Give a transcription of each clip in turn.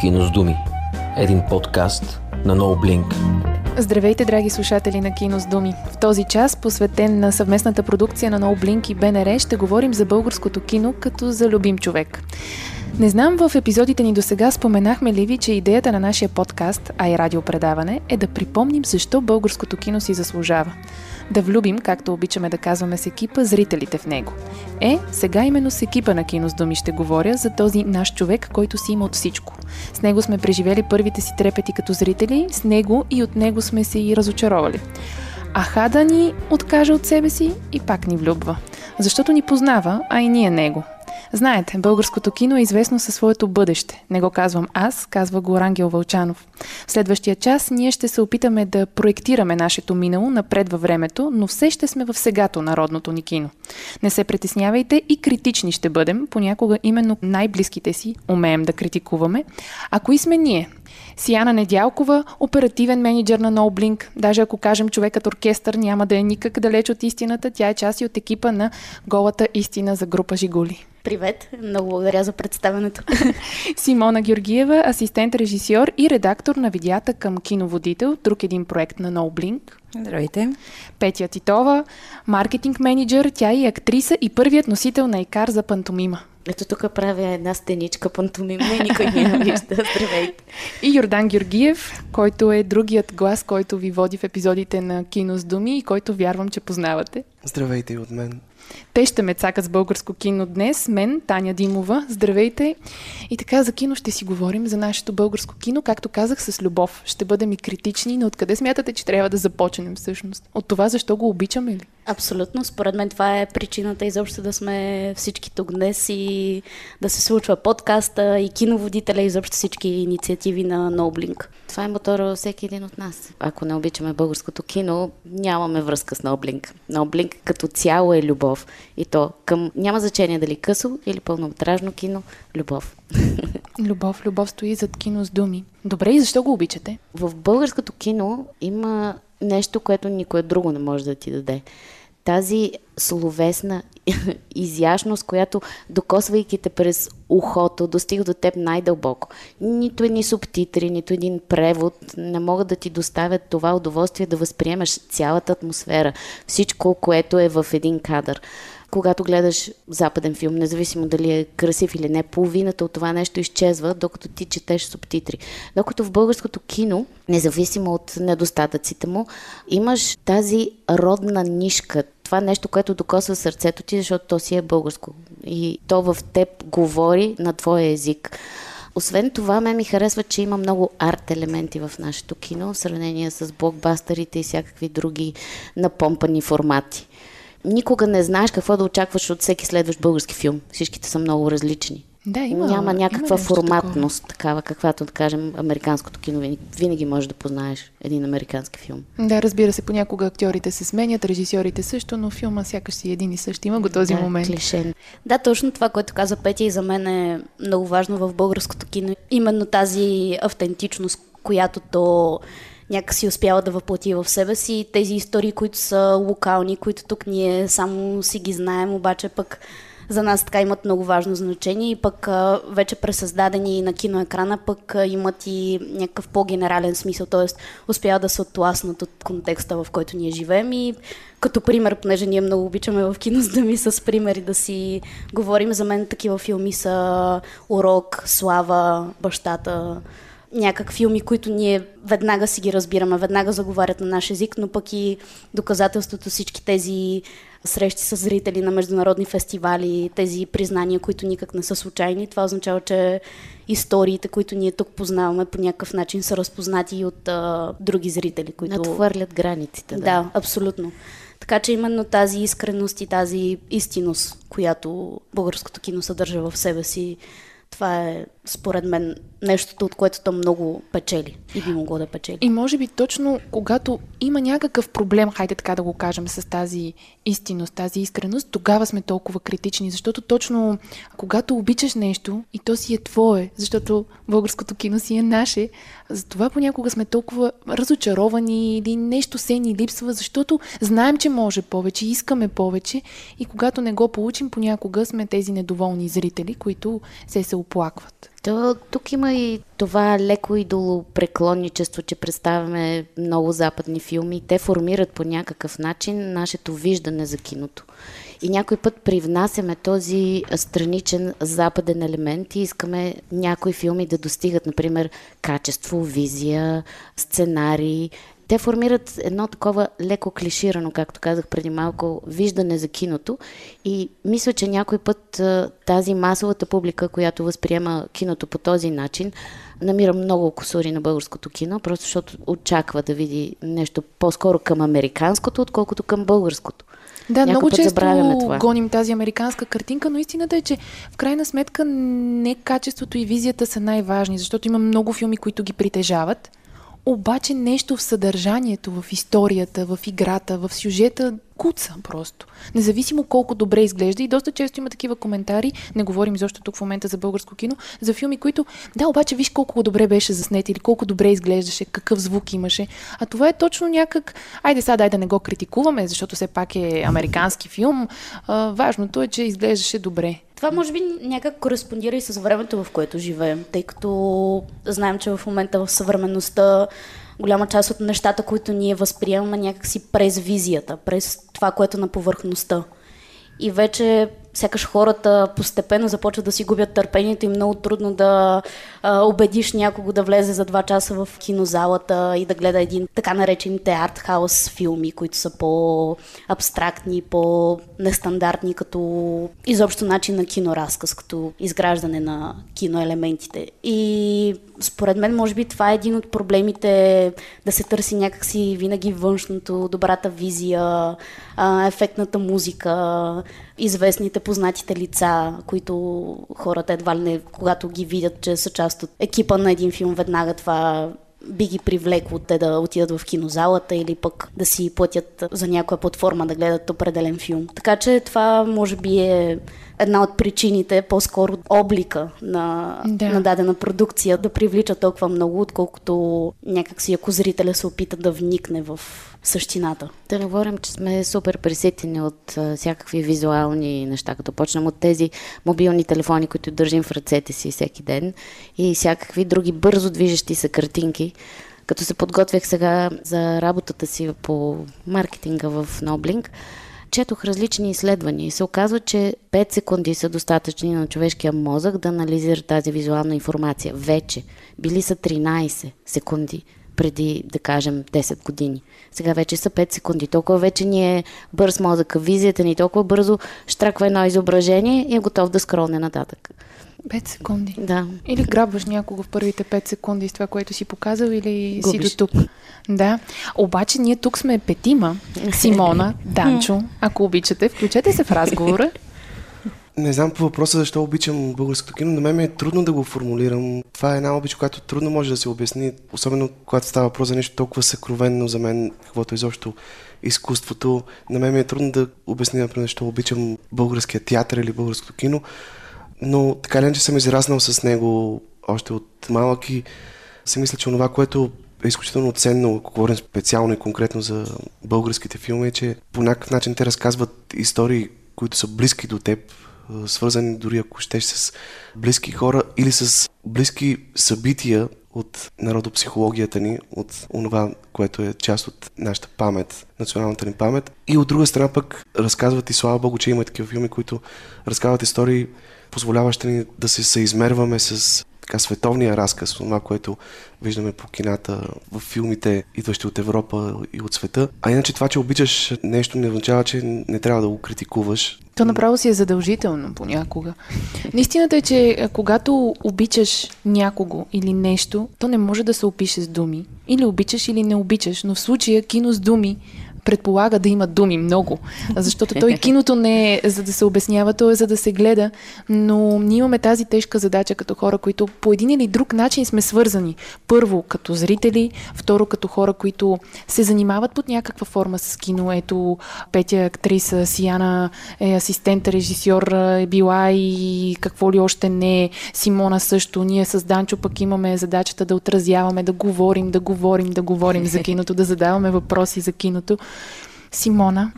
Кино с думи. Един подкаст на NoBlink. Здравейте, драги слушатели на Кино с думи. В този час, посветен на съвместната продукция на NoBlink и БНР, ще говорим за българското кино като за любим човек. Не знам в епизодите ни до сега споменахме ли ви, че идеята на нашия подкаст, а и радиопредаване, е да припомним защо българското кино си заслужава. Да влюбим, както обичаме да казваме с екипа, зрителите в него. Е, сега именно с екипа на Кино с думи ще говоря за този наш човек, който си има от всичко. С него сме преживели първите си трепети като зрители, с него и от него сме се и разочаровали. Аха да ни откаже от себе си и пак ни влюбва. Защото ни познава, а и ние него. Знаете, българското кино е известно със своето бъдеще. Не го казвам аз, казва го Рангел Вълчанов. В следващия час ние ще се опитаме да проектираме нашето минало напред във времето, но все ще сме в сегато народното ни кино. Не се притеснявайте и критични ще бъдем, понякога именно най-близките си умеем да критикуваме. А кои сме ние? Сияна Недялкова, оперативен менеджер на NoBlink. Даже ако кажем човекът оркестър, няма да е никак далеч от истината. Тя е част и от екипа на Голата истина за група Жигули. Привет, много благодаря за представенето. Симона Георгиева, асистент режисьор и редактор на видеята към киноводител, друг един проект на NoBlink. Здравейте. Петя Титова, маркетинг менеджер, тя е и актриса и първият носител на икар за пантомима. Ето тук правя една стеничка пантомимна и никой не я вижда. Здравейте. И Йордан Георгиев, който е другият глас, който ви води в епизодите на Кино с думи и който вярвам, че познавате. Здравейте и от мен. Те ще ме цакат с българско кино днес. Мен, Таня Димова. Здравейте! И така за кино ще си говорим за нашето българско кино, както казах, с любов. Ще бъдем и критични, но откъде смятате, че трябва да започнем всъщност? От това защо го обичаме ли? Абсолютно. Според мен това е причината изобщо да сме всички тук днес и да се случва подкаста и киноводителя и изобщо всички инициативи на NoBlink. Това е мотора всеки един от нас. Ако не обичаме българското кино, нямаме връзка с NoBlink. NoBlink като цяло е любов. И то към... Няма значение дали късо или пълнометражно кино. Любов. Любов, любов стои зад кино с думи. Добре, и защо го обичате? В българското кино има нещо, което никое друго не може да ти даде. Тази словесна изящност, която докосвайки те през ухото, достига до теб най-дълбоко. Нито едни субтитри, нито един превод не могат да ти доставят това удоволствие да възприемаш цялата атмосфера, всичко, което е в един кадър когато гледаш западен филм, независимо дали е красив или не, половината от това нещо изчезва, докато ти четеш субтитри. Докато в българското кино, независимо от недостатъците му, имаш тази родна нишка, това нещо, което докосва сърцето ти, защото то си е българско. И то в теб говори на твоя език. Освен това, ме ми харесва, че има много арт елементи в нашето кино, в сравнение с блокбастерите и всякакви други напомпани формати никога не знаеш какво да очакваш от всеки следващ български филм. Всичките са много различни. Да, има, Няма някаква има форматност, такова. такава, каквато, да кажем, американското кино. Винаги, винаги можеш да познаеш един американски филм. Да, разбира се, понякога актьорите се сменят, режисьорите също, но филма сякаш си един и същ. Има го този да, момент. Клише. Да, точно това, което каза Петя и за мен е много важно в българското кино. Именно тази автентичност, която то някакси успява да въплати в себе си. Тези истории, които са локални, които тук ние само си ги знаем, обаче пък за нас така имат много важно значение. И пък а, вече пресъздадени на киноекрана пък имат и някакъв по-генерален смисъл, т.е. успяват да се отласнат от контекста, в който ние живеем. И като пример, понеже ние много обичаме в кино с ми с примери да си говорим, за мен такива филми са Урок, Слава, Бащата, някак филми, които ние веднага си ги разбираме, веднага заговарят на наш език, но пък и доказателството всички тези срещи с зрители на международни фестивали, тези признания, които никак не са случайни. Това означава, че историите, които ние тук познаваме, по някакъв начин са разпознати и от а, други зрители, които... Надхвърлят границите. Да. да, абсолютно. Така че именно тази искреност и тази истинност, която българското кино съдържа в себе си, това е според мен, нещото, от което то много печели и би могло да печели. И може би точно когато има някакъв проблем, хайде така да го кажем, с тази истинност, тази искреност, тогава сме толкова критични, защото точно когато обичаш нещо и то си е твое, защото българското кино си е наше, затова понякога сме толкова разочаровани или нещо се ни липсва, защото знаем, че може повече, искаме повече и когато не го получим, понякога сме тези недоволни зрители, които се се оплакват. То, тук има и това леко идолопреклонничество, че представяме много западни филми. Те формират по някакъв начин нашето виждане за киното. И някой път привнасяме този страничен западен елемент и искаме някои филми да достигат, например, качество, визия, сценарий, те формират едно такова леко клиширано, както казах преди малко, виждане за киното и мисля, че някой път тази масовата публика, която възприема киното по този начин, намира много косури на българското кино, просто защото очаква да види нещо по-скоро към американското, отколкото към българското. Да, Някой много често това. гоним тази американска картинка, но истината е, че в крайна сметка не качеството и визията са най-важни, защото има много филми, които ги притежават обаче нещо в съдържанието, в историята, в играта, в сюжета куца просто. Независимо колко добре изглежда и доста често има такива коментари, не говорим защо тук в момента за българско кино, за филми, които, да, обаче виж колко добре беше заснет или колко добре изглеждаше, какъв звук имаше. А това е точно някак, айде сега дай да не го критикуваме, защото все пак е американски филм. А, важното е, че изглеждаше добре. Това може би някак кореспондира и с времето, в което живеем, тъй като знаем, че в момента в съвременността голяма част от нещата, които ние възприемаме някакси през визията, през това, което е на повърхността. И вече сякаш хората постепенно започват да си губят търпението и много трудно да а, убедиш някого да влезе за два часа в кинозалата и да гледа един така наречените артхаус филми, които са по-абстрактни, по-нестандартни като изобщо начин на киноразказ, като изграждане на киноелементите. И според мен, може би това е един от проблемите да се търси някакси винаги външното, добрата визия, ефектната музика, известните познатите лица, които хората едва ли не, когато ги видят, че са част от екипа на един филм, веднага това би ги привлекло те да отидат в кинозалата или пък да си платят за някоя платформа да гледат определен филм. Така че това може би е една от причините, по-скоро облика на, да. на дадена продукция да привлича толкова много, отколкото някакси ако зрителя се опита да вникне в същината. Да не говорим, че сме супер пресетени от а, всякакви визуални неща, като почнем от тези мобилни телефони, които държим в ръцете си всеки ден и всякакви други бързо движещи се картинки. Като се подготвях сега за работата си по маркетинга в Ноблинг, четох различни изследвания и се оказва, че 5 секунди са достатъчни на човешкия мозък да анализира тази визуална информация. Вече. Били са 13 секунди преди, да кажем, 10 години. Сега вече са 5 секунди. Толкова вече ни е бърз мозъка. Визията ни толкова бързо штраква едно изображение и е готов да скролне нататък. 5 секунди. Да. Или грабваш някого в първите 5 секунди с това, което си показал, или Губиш. си до тук. Да. Обаче ние тук сме петима. Симона, Данчо, ако обичате, включете се в разговора. Не знам по въпроса защо обичам българското кино. На мен ми е трудно да го формулирам. Това е една обич, която трудно може да се обясни, особено когато става въпрос за нещо толкова съкровенно за мен, каквото изобщо изкуството. На мен ми е трудно да обясня, например, защо обичам българския театър или българското кино но така ли, че съм израснал с него още от малък и си мисля, че това, което е изключително ценно, ако говорим специално и конкретно за българските филми, е, че по някакъв начин те разказват истории, които са близки до теб, свързани дори ако щеш с близки хора или с близки събития от народопсихологията ни, от онова, което е част от нашата памет, националната ни памет. И от друга страна пък разказват и слава Богу, че има такива филми, които разказват истории, позволяваща ни да се съизмерваме с така световния разказ, това, което виждаме по кината, в филмите, идващи от Европа и от света. А иначе това, че обичаш нещо, не означава, че не трябва да го критикуваш. То направо си е задължително понякога. Наистината е, че когато обичаш някого или нещо, то не може да се опише с думи. Или обичаш, или не обичаш, но в случая кино с думи предполага да има думи много, защото той киното не е за да се обяснява, то е за да се гледа, но ние имаме тази тежка задача като хора, които по един или друг начин сме свързани. Първо като зрители, второ като хора, които се занимават под някаква форма с кино. Ето Петя актриса, Сияна е асистент, режисьор е била и какво ли още не е. Симона също. Ние с Данчо пък имаме задачата да отразяваме, да говорим, да говорим, да говорим за киното, да задаваме въпроси за киното. Симона,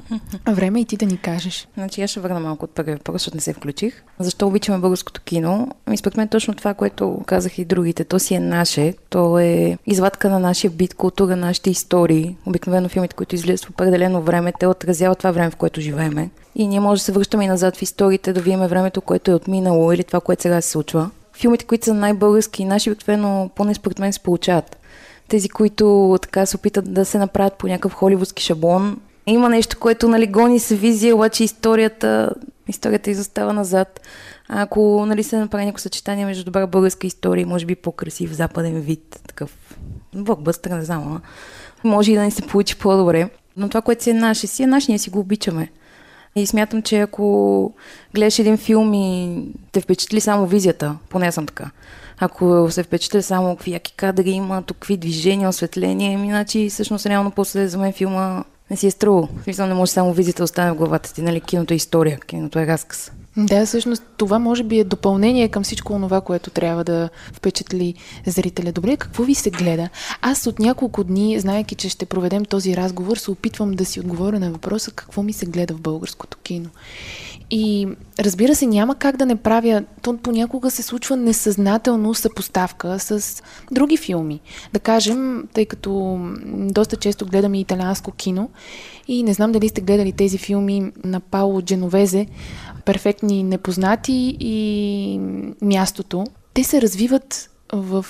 време и ти да ни кажеш. Значи аз ще върна малко от първи въпрос, защото не се включих. Защо обичаме българското кино? Ами според мен точно това, което казах и другите. То си е наше. То е извадка на нашия бит, култура, нашите истории. Обикновено филмите, които излизат в определено време, те отразяват това време, в което живееме. И ние може да се връщаме и назад в историите, да видим времето, което е отминало или това, което сега се случва. Филмите, които са най-български и наши, обикновено, поне според мен, се получават тези, които така се опитат да се направят по някакъв холивудски шаблон, има нещо, което нали, гони се визия, обаче историята, историята изостава назад. А ако нали, се направи някакво съчетание между добра българска история и може би по-красив западен вид, такъв блокбъстър, не знам, може и да ни се получи по-добре. Но това, което си е наше, си е наше, ние си го обичаме. И смятам, че ако гледаш един филм и те впечатли само визията, поне съм така, ако се впечатли само какви яки кадри има, тук какви движения, осветление, иначе всъщност реално после за мен филма не си е струвал. Смисъл не може само визита остане в главата ти, нали? Киното е история, киното е разказ. Да, всъщност това може би е допълнение към всичко това, което трябва да впечатли зрителя. Добре, какво ви се гледа? Аз от няколко дни, знаеки, че ще проведем този разговор, се опитвам да си отговоря на въпроса какво ми се гледа в българското кино. И разбира се, няма как да не правя, то понякога се случва несъзнателно съпоставка с други филми. Да кажем, тъй като доста често гледаме италианско кино и не знам дали сте гледали тези филми на Пауло Дженовезе, Перфектни непознати и Мястото. Те се развиват в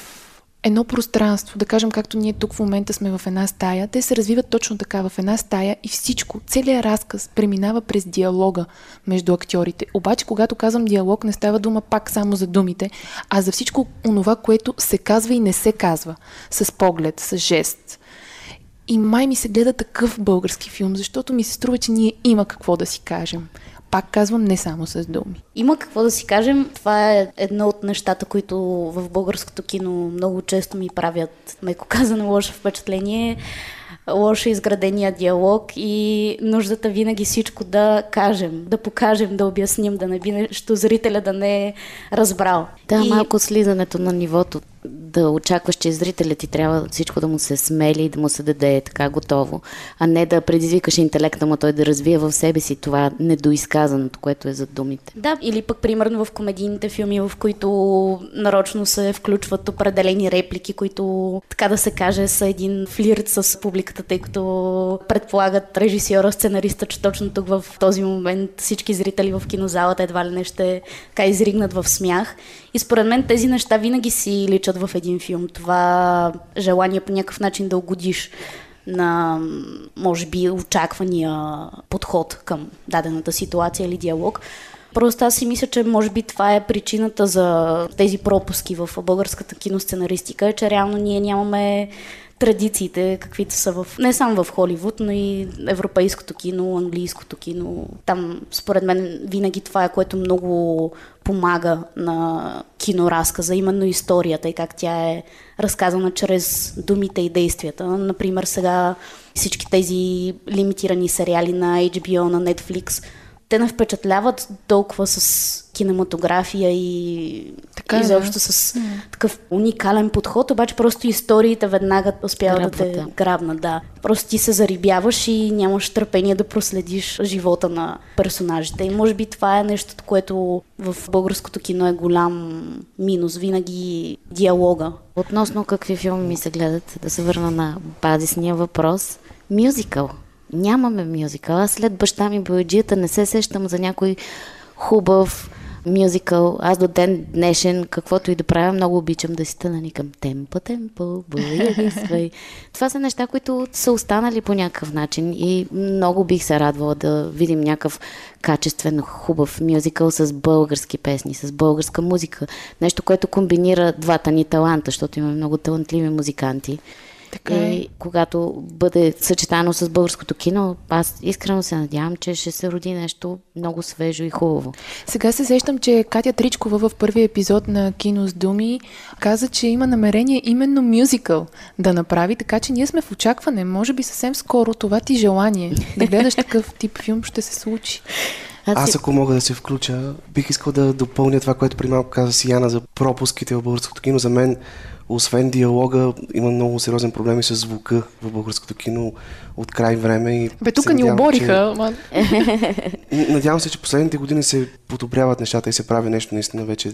едно пространство, да кажем както ние тук в момента сме в една стая, те се развиват точно така в една стая и всичко, целият разказ преминава през диалога между актьорите. Обаче, когато казвам диалог, не става дума пак само за думите, а за всичко онова, което се казва и не се казва. С поглед, с жест. И май ми се гледа такъв български филм, защото ми се струва, че ние има какво да си кажем. Пак казвам, не само с думи. Има какво да си кажем. Това е едно от нещата, които в българското кино много често ми правят, меко казано, лошо впечатление лошо изградения диалог и нуждата винаги всичко да кажем, да покажем, да обясним, да не би нещо зрителя да не е разбрал. Да, и... малко слизането на нивото да очакваш, че зрителят ти трябва всичко да му се смели и да му се даде така готово, а не да предизвикаш интелекта му той да развие в себе си това недоизказаното, което е за думите. Да, или пък примерно в комедийните филми, в които нарочно се включват определени реплики, които така да се каже са един флирт с публиката, тъй като предполагат режисьора, сценариста, че точно тук в този момент всички зрители в кинозалата едва ли не ще така изригнат в смях. И според мен тези неща винаги си личат в един филм. Това желание по някакъв начин да угодиш на, може би, очаквания подход към дадената ситуация или диалог. Просто аз си мисля, че може би това е причината за тези пропуски в българската киносценаристика, че реално ние нямаме традициите, каквито са в, не само в Холивуд, но и европейското кино, английското кино. Там, според мен, винаги това е, което много помага на киноразказа, именно историята и как тя е разказана чрез думите и действията. Например, сега всички тези лимитирани сериали на HBO, на Netflix – те не впечатляват толкова с кинематография и така, изобщо да. с mm. такъв уникален подход, обаче просто историите веднага успяват да те грабнат. Да. Просто ти се зарибяваш и нямаш търпение да проследиш живота на персонажите. И може би това е нещо, което в българското кино е голям минус. Винаги диалога. Относно какви филми ми се гледат, да се върна на базисния въпрос. Мюзикъл нямаме мюзикъл. Аз след баща ми бояджията не се сещам за някой хубав мюзикъл. Аз до ден днешен, каквото и да правя, много обичам да си тънани към темпо, темпо, свай. Това са неща, които са останали по някакъв начин и много бих се радвала да видим някакъв качествен, хубав мюзикъл с български песни, с българска музика. Нещо, което комбинира двата ни таланта, защото имаме много талантливи музиканти Така е. И когато бъде съчетано с българското кино, аз искрено се надявам, че ще се роди нещо много свежо и хубаво. Сега се сещам, че Катя Тричкова в първия епизод на Кино с думи каза, че има намерение именно мюзикъл да направи, така че ние сме в очакване. Може би съвсем скоро това ти желание да гледаш такъв тип филм ще се случи. Аз ако мога да се включа, бих искал да допълня това, което при малко каза Сияна за пропуските в българското кино. За мен освен диалога, има много сериозен проблеми с звука в българското кино от край време. И Бе, тук ни обориха. Че... Ма... Надявам се, че последните години се подобряват нещата и се прави нещо наистина вече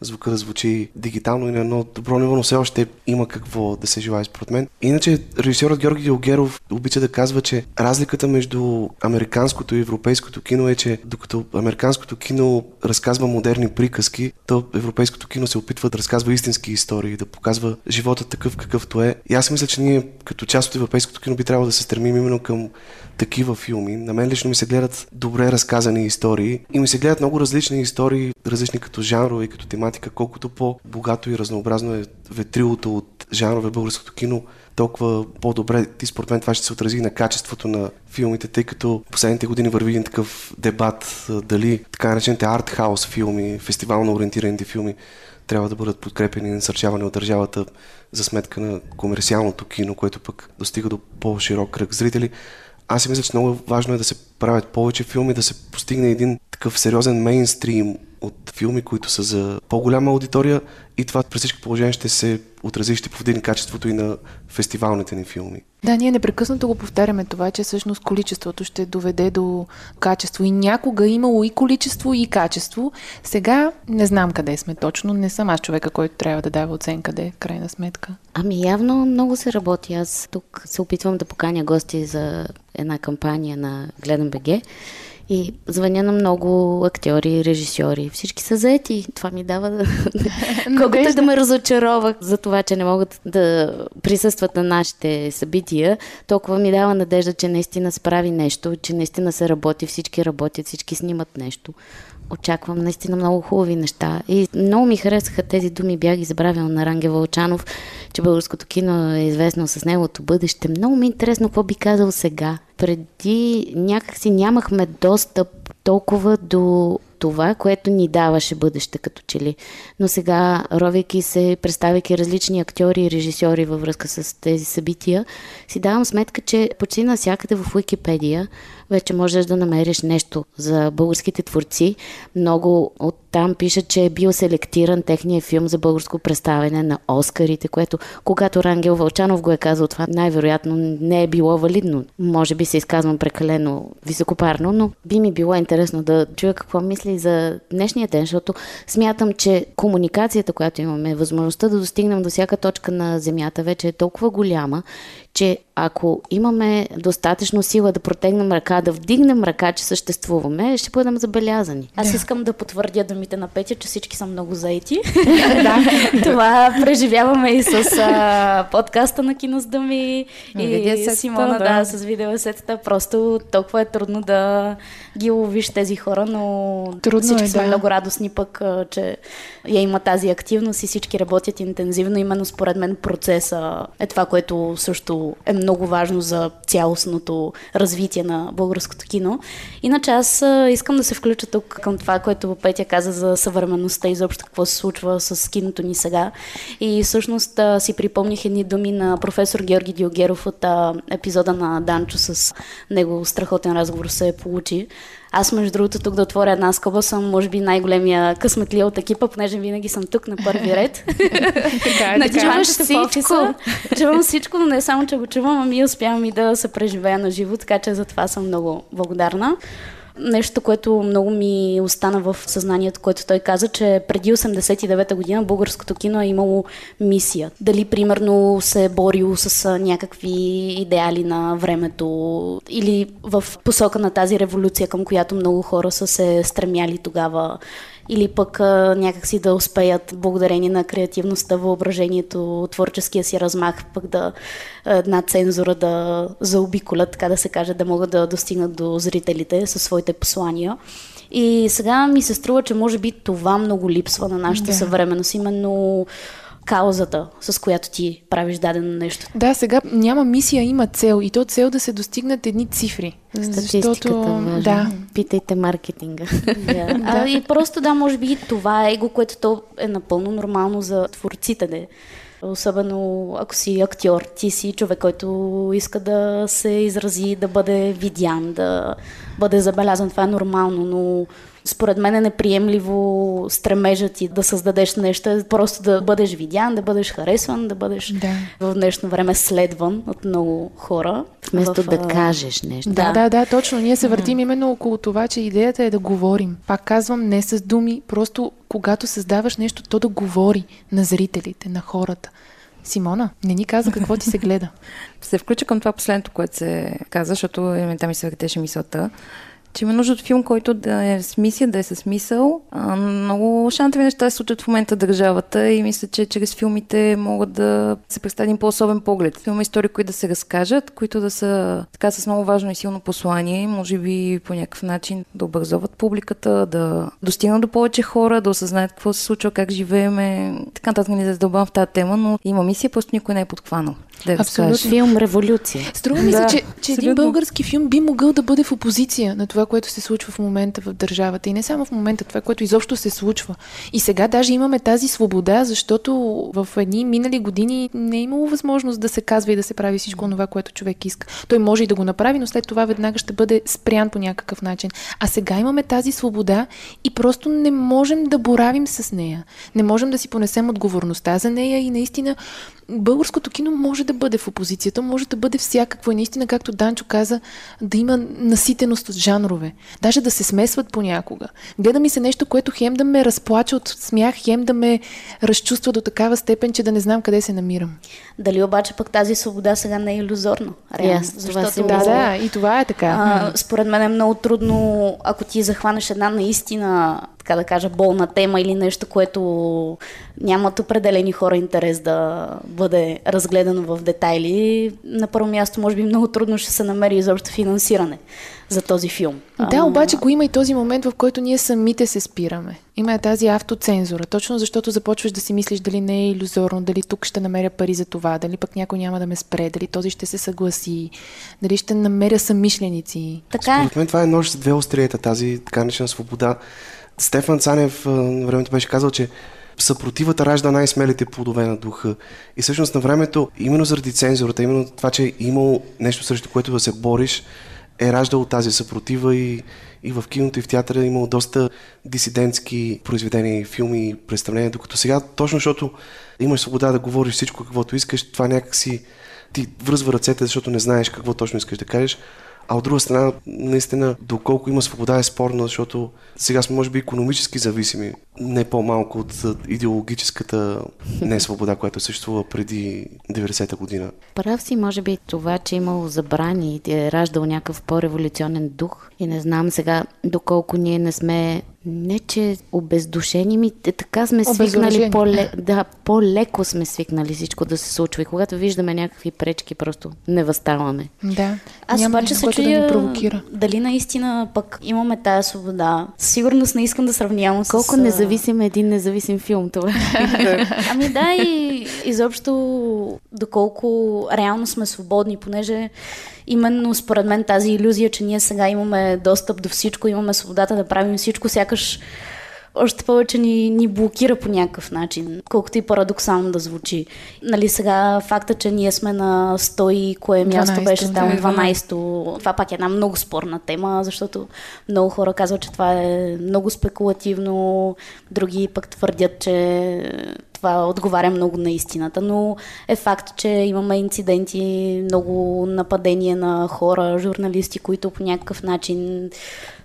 звука да звучи дигитално и на едно добро ниво, но все още има какво да се желая според мен. Иначе режисьорът Георги Дилгеров обича да казва, че разликата между американското и европейското кино е, че докато американското кино разказва модерни приказки, то европейското кино се опитва да разказва истински истории, да показва живота такъв какъвто е. И аз мисля, че ние като част от европейското кино би трябвало да се стремим именно към такива филми. На мен лично ми се гледат добре разказани истории и ми се гледат много различни истории, различни като жанрове и като тематика, колкото по-богато и разнообразно е ветрилото от жанрове българското кино, толкова по-добре ти според мен това ще се отрази на качеството на филмите, тъй като последните години върви един такъв дебат дали така наречените артхаус филми, фестивално ориентираните филми трябва да бъдат подкрепени и насърчавани от държавата за сметка на комерциалното кино, което пък достига до по-широк кръг зрители. Аз си мисля, че много важно е да се правят повече филми, да се постигне един такъв сериозен мейнстрим от филми, които са за по-голяма аудитория и това при всички положения ще се отрази, ще повдигне качеството и на фестивалните ни филми. Да, ние непрекъснато го повтаряме това, че всъщност количеството ще доведе до качество. И някога е имало и количество, и качество. Сега не знам къде сме точно. Не съм аз човека, който трябва да дава оценка, къде, в крайна сметка. Ами явно много се работи. Аз тук се опитвам да поканя гости за една кампания на Гледам БГ и звъня на много актьори, режисьори. Всички са заети. Това ми дава да... Колкото да ме разочарова за това, че не могат да присъстват на нашите събития, толкова ми дава надежда, че наистина се прави нещо, че наистина се работи, всички работят, всички снимат нещо очаквам наистина много хубави неща. И много ми харесаха тези думи, бях ги забравила на Ранге Вълчанов, че българското кино е известно с неговото бъдеще. Много ми е интересно какво би казал сега. Преди някакси нямахме достъп толкова до това, което ни даваше бъдеще като че ли. Но сега, ровейки се, представяйки различни актьори и режисьори във връзка с тези събития, си давам сметка, че почти навсякъде в Уикипедия вече можеш да намериш нещо за българските творци. Много от там пише, че е бил селектиран техния филм за българско представяне на Оскарите, което когато Рангел Вълчанов го е казал това, най-вероятно не е било валидно. Може би се изказвам прекалено високопарно, но би ми било интересно да чуя какво мисли за днешния ден, защото смятам, че комуникацията, която имаме, възможността да достигнем до всяка точка на Земята вече е толкова голяма, че ако имаме достатъчно сила да протегнем ръка, да вдигнем ръка, че съществуваме, ще бъдем забелязани. Аз искам да потвърдя думите на Петя, че всички са много заети. Това преживяваме и с а, подкаста на Кино с думи и Симона, да. да, с видеосетата. Просто толкова е трудно да ги ловиш тези хора, но трудно всички е, сме да. много радостни пък, че я има тази активност и всички работят интензивно. Именно според мен процеса е това, което също е много важно за цялостното развитие на българското кино. Иначе аз искам да се включа тук към това, което Петя каза за съвременността и заобщо какво се случва с киното ни сега. И всъщност си припомних едни думи на професор Георги Диогеров от епизода на Данчо с него страхотен разговор се получи. Аз, между другото, тук да отворя една скоба, съм, може би, най-големия късметлия от екипа, понеже винаги съм тук на първи ред. така е, така. Всичко. Чувам всичко, но не само, че го чувам, ами успявам и да се преживея на живо, така че за това съм много благодарна. Нещо, което много ми остана в съзнанието, което той каза, че преди 89-та година българското кино е имало мисия. Дали, примерно, се е борил с някакви идеали на времето или в посока на тази революция, към която много хора са се стремяли тогава или пък а, някакси да успеят благодарение на креативността, въображението, творческия си размах, пък да една цензура да заобиколят, така да се каже, да могат да достигнат до зрителите със своите послания. И сега ми се струва, че може би това много липсва на нашата да. съвременност. Именно каузата, с която ти правиш дадено нещо. Да, сега няма мисия, има цел. И то цел да се достигнат едни цифри. Статистиката Защото, важна. да, Питайте маркетинга. Да. А, и просто да, може би това е его, което то е напълно нормално за творците. Не? Особено ако си актьор, ти си човек, който иска да се изрази, да бъде видян, да бъде забелязан. Това е нормално, но според мен е неприемливо стремежът ти да създадеш нещо, е просто да бъдеш видян, да бъдеш харесван, да бъдеш Да. в днешно време следван от много хора. Вместо в, да а, кажеш нещо. Да, да, да, точно. Ние се въртим именно около това, че идеята е да говорим. Пак казвам, не с думи, просто когато създаваш нещо, то да говори на зрителите, на хората. Симона, не ни каза какво ти се гледа. се включа към това последното, което се каза, защото елементарно ми се въртеше мисълта, че има нужда от филм, който да е с мисия, да е с смисъл. А, много шантови неща се случват в момента в държавата и мисля, че чрез филмите могат да се представи един по-особен поглед. Има истории, които да се разкажат, които да са така с много важно и силно послание, може би по някакъв начин да образоват публиката, да достигнат до повече хора, да осъзнаят какво се случва, как живееме. Така нататък не задълбавам в тази тема, но има мисия, просто никой не е подхванал. Да Абсолютно. Филм Революция. Струва ми Да, се, че, че един български филм би могъл да бъде в опозиция на това, което се случва в момента в държавата. И не само в момента, това, което изобщо се случва. И сега даже имаме тази свобода, защото в едни минали години не е имало възможност да се казва и да се прави всичко това, което човек иска. Той може и да го направи, но след това веднага ще бъде спрян по някакъв начин. А сега имаме тази свобода и просто не можем да боравим с нея. Не можем да си понесем отговорността за нея и наистина българското кино може да бъде в опозицията, може да бъде всякакво и наистина, както Данчо каза, да има наситеност от жанрове. Даже да се смесват понякога. Гледа ми се нещо, което хем да ме разплача от смях, хем да ме разчувства до такава степен, че да не знам къде се намирам. Дали обаче пък тази свобода сега не е иллюзорна? Реално. Yes, защото си Да, да, и това е така. А, според мен е много трудно, ако ти захванеш една наистина, така да кажа, болна тема или нещо, което нямат определени хора интерес да бъде разгледано в детайли, на първо място може би много трудно ще се намери изобщо финансиране за този филм. Да, обаче го има и този момент, в който ние самите се спираме. Има е тази автоцензура, точно защото започваш да си мислиш дали не е иллюзорно, дали тук ще намеря пари за това, дали пък някой няма да ме спре, дали този ще се съгласи, дали ще намеря съмишленици. Така е. Според мен това е нож с две остриета, тази така наречена свобода. Стефан Цанев времето беше казал, че съпротивата ражда най-смелите плодове на духа. И всъщност на времето, именно заради цензурата, именно това, че е имало нещо срещу което да се бориш, е раждало тази съпротива и, и в киното и в театъра е имало доста дисидентски произведения, филми и представления, докато сега, точно защото имаш свобода да говориш всичко каквото искаш, това някакси ти връзва ръцете, защото не знаеш какво точно искаш да кажеш. А от друга страна, наистина, доколко има свобода е спорно, защото сега сме може би економически зависими, не по-малко от идеологическата несвобода, която съществува преди 90-та година. Прав си, може би това, че е имало забрани и е раждал някакъв по-революционен дух. И не знам сега доколко ние не сме не, че обездушени ми, е, така сме свикнали по-ле, да, по-леко сме свикнали всичко да се случва. И когато виждаме някакви пречки, просто не възставаме. Да. Аз Няма обаче се което да ни чудя провокира. дали наистина пък имаме тая свобода. Сигурност не искам да сравнявам с... Колко независим е един независим филм това. Ами да, и изобщо доколко реално сме свободни, понеже именно според мен тази иллюзия, че ние сега имаме достъп до всичко, имаме свободата да правим всичко, сякаш още повече ни, ни блокира по някакъв начин, колкото и парадоксално да звучи. Нали сега факта, че ние сме на 100 и кое място 12-то, беше там, да. 12-то, това пак е една много спорна тема, защото много хора казват, че това е много спекулативно, други пък твърдят, че това отговаря много на истината, но е факт, че имаме инциденти, много нападения на хора, журналисти, които по някакъв начин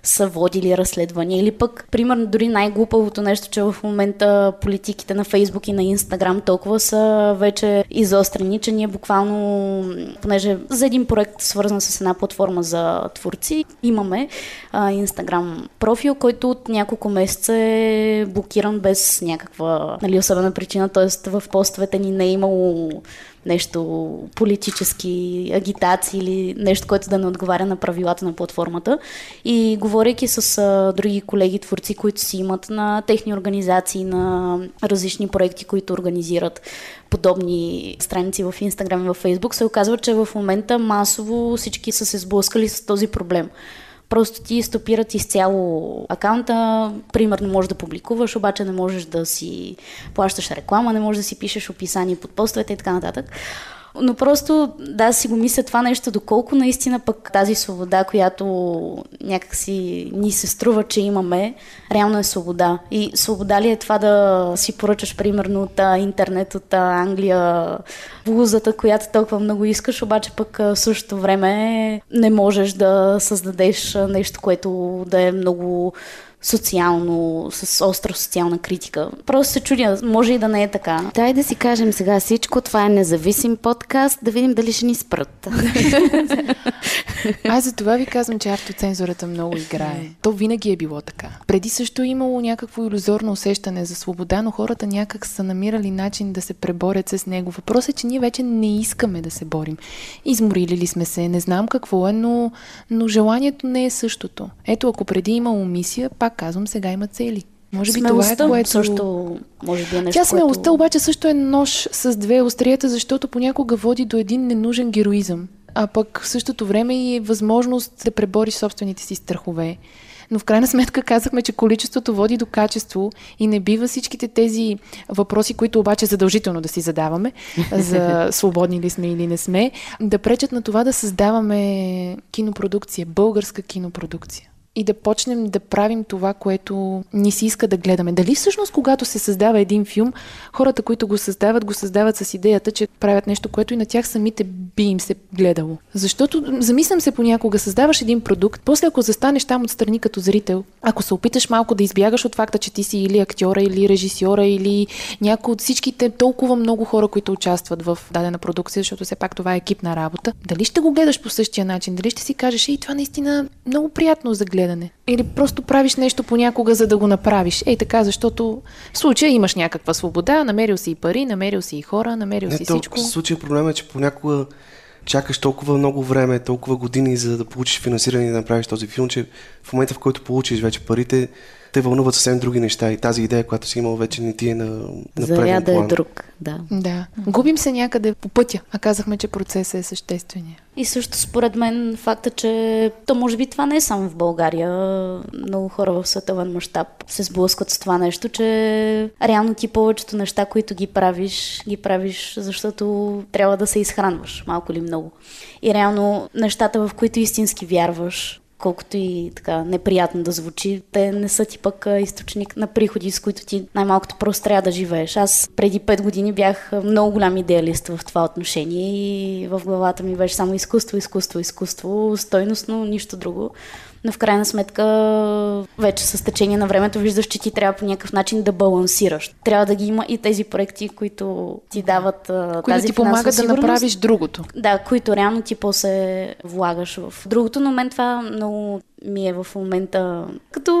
са водили разследвания. Или пък, примерно, дори най-глупавото нещо, че в момента политиките на Фейсбук и на Инстаграм толкова са вече изострени, че ние буквално, понеже за един проект, свързан с една платформа за творци, имаме Инстаграм профил, който от няколко месеца е блокиран без някаква, нали, особена причина, т.е. в постовете ни не е имало нещо политически агитации или нещо, което да не отговаря на правилата на платформата. И говорейки с а, други колеги творци, които си имат на техни организации, на различни проекти, които организират подобни страници в Инстаграм и в Фейсбук, се оказва, че в момента масово всички са се сблъскали с този проблем просто ти стопират изцяло акаунта. Примерно можеш да публикуваш, обаче не можеш да си плащаш реклама, не можеш да си пишеш описание под постовете и така нататък. Но просто да си го мисля това нещо, доколко наистина пък тази свобода, която някакси ни се струва, че имаме, реално е свобода. И свобода ли е това да си поръчаш примерно от интернет, от Англия, блузата, която толкова много искаш, обаче пък в същото време не можеш да създадеш нещо, което да е много социално, с остра социална критика. Просто се чудя, може и да не е така. Дай да си кажем сега всичко, това е независим подкаст, да видим дали ще ни спрат. Аз за това ви казвам, че автоцензурата много играе. То винаги е било така. Преди също е имало някакво иллюзорно усещане за свобода, но хората някак са намирали начин да се преборят с него. Въпросът е, че ние вече не искаме да се борим. Изморили ли сме се, не знам какво е, но, но желанието не е същото. Ето, ако преди имало мисия, пак казвам, сега има цели. Може би смелостта, това е което... също, може би е нещо, Тя смелостта което... обаче също е нож с две острията, защото понякога води до един ненужен героизъм. А пък в същото време и е възможност да пребориш собствените си страхове. Но в крайна сметка казахме, че количеството води до качество и не бива всичките тези въпроси, които обаче задължително да си задаваме, за свободни ли сме или не сме, да пречат на това да създаваме кинопродукция, българска кинопродукция и да почнем да правим това, което ни си иска да гледаме. Дали всъщност, когато се създава един филм, хората, които го създават, го създават с идеята, че правят нещо, което и на тях самите би им се гледало. Защото, замислям се понякога, създаваш един продукт, после ако застанеш там отстрани като зрител, ако се опиташ малко да избягаш от факта, че ти си или актьора, или режисьора, или някой от всичките толкова много хора, които участват в дадена продукция, защото все пак това е екипна работа, дали ще го гледаш по същия начин, дали ще си кажеш, и това наистина много приятно за гледане гледане. Или просто правиш нещо понякога, за да го направиш. Ей така, защото в случая имаш някаква свобода, намерил си и пари, намерил си и хора, намерил Не, си то, всичко. В случая проблема е, че понякога чакаш толкова много време, толкова години, за да получиш финансиране и да направиш този филм, че в момента, в който получиш вече парите, те вълнуват съвсем други неща и тази идея, която си имал, вече не ти е на, на Заряда е друг, да. Да. Губим се някъде по пътя, а казахме, че процесът е съществения. И също според мен факта, че то може би това не е само в България. Много хора в световен мащаб се сблъскват с това нещо, че реално ти повечето неща, които ги правиш, ги правиш, защото трябва да се изхранваш, малко или много. И реално нещата, в които истински вярваш, колкото и така неприятно да звучи, те не са ти пък източник на приходи, с които ти най-малкото просто трябва да живееш. Аз преди 5 години бях много голям идеалист в това отношение и в главата ми беше само изкуство, изкуство, изкуство, стойностно, нищо друго но в крайна сметка вече с течение на времето виждаш, че ти трябва по някакъв начин да балансираш. Трябва да ги има и тези проекти, които ти дават които тази ти помагат да направиш другото. Да, които реално ти после влагаш в другото, но мен това много ми е в момента като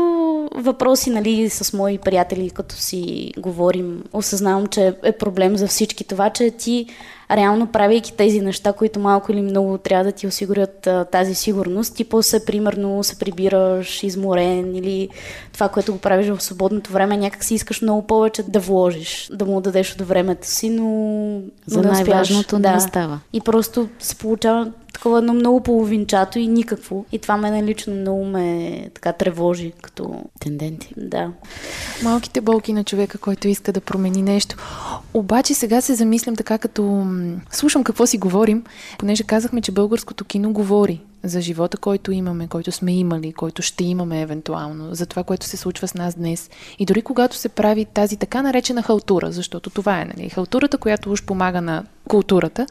въпроси, нали, с мои приятели, като си говорим, осъзнавам, че е проблем за всички това, че ти реално правейки тези неща, които малко или много трябва да ти осигурят а, тази сигурност, ти после примерно се прибираш изморен или това, което го правиш в свободното време, някак си искаш много повече да вложиш, да му дадеш от времето си, но, За най-важното успяваш. не остава. И просто се получава такова едно много половинчато и никакво. И това мене лично много ме така тревожи като... Тенденция. Да. Малките болки на човека, който иска да промени нещо. Обаче сега се замислям така, като слушам какво си говорим, понеже казахме, че българското кино говори за живота, който имаме, който сме имали, който ще имаме евентуално, за това, което се случва с нас днес. И дори когато се прави тази така наречена халтура, защото това е, нали, халтурата, която уж помага на културата,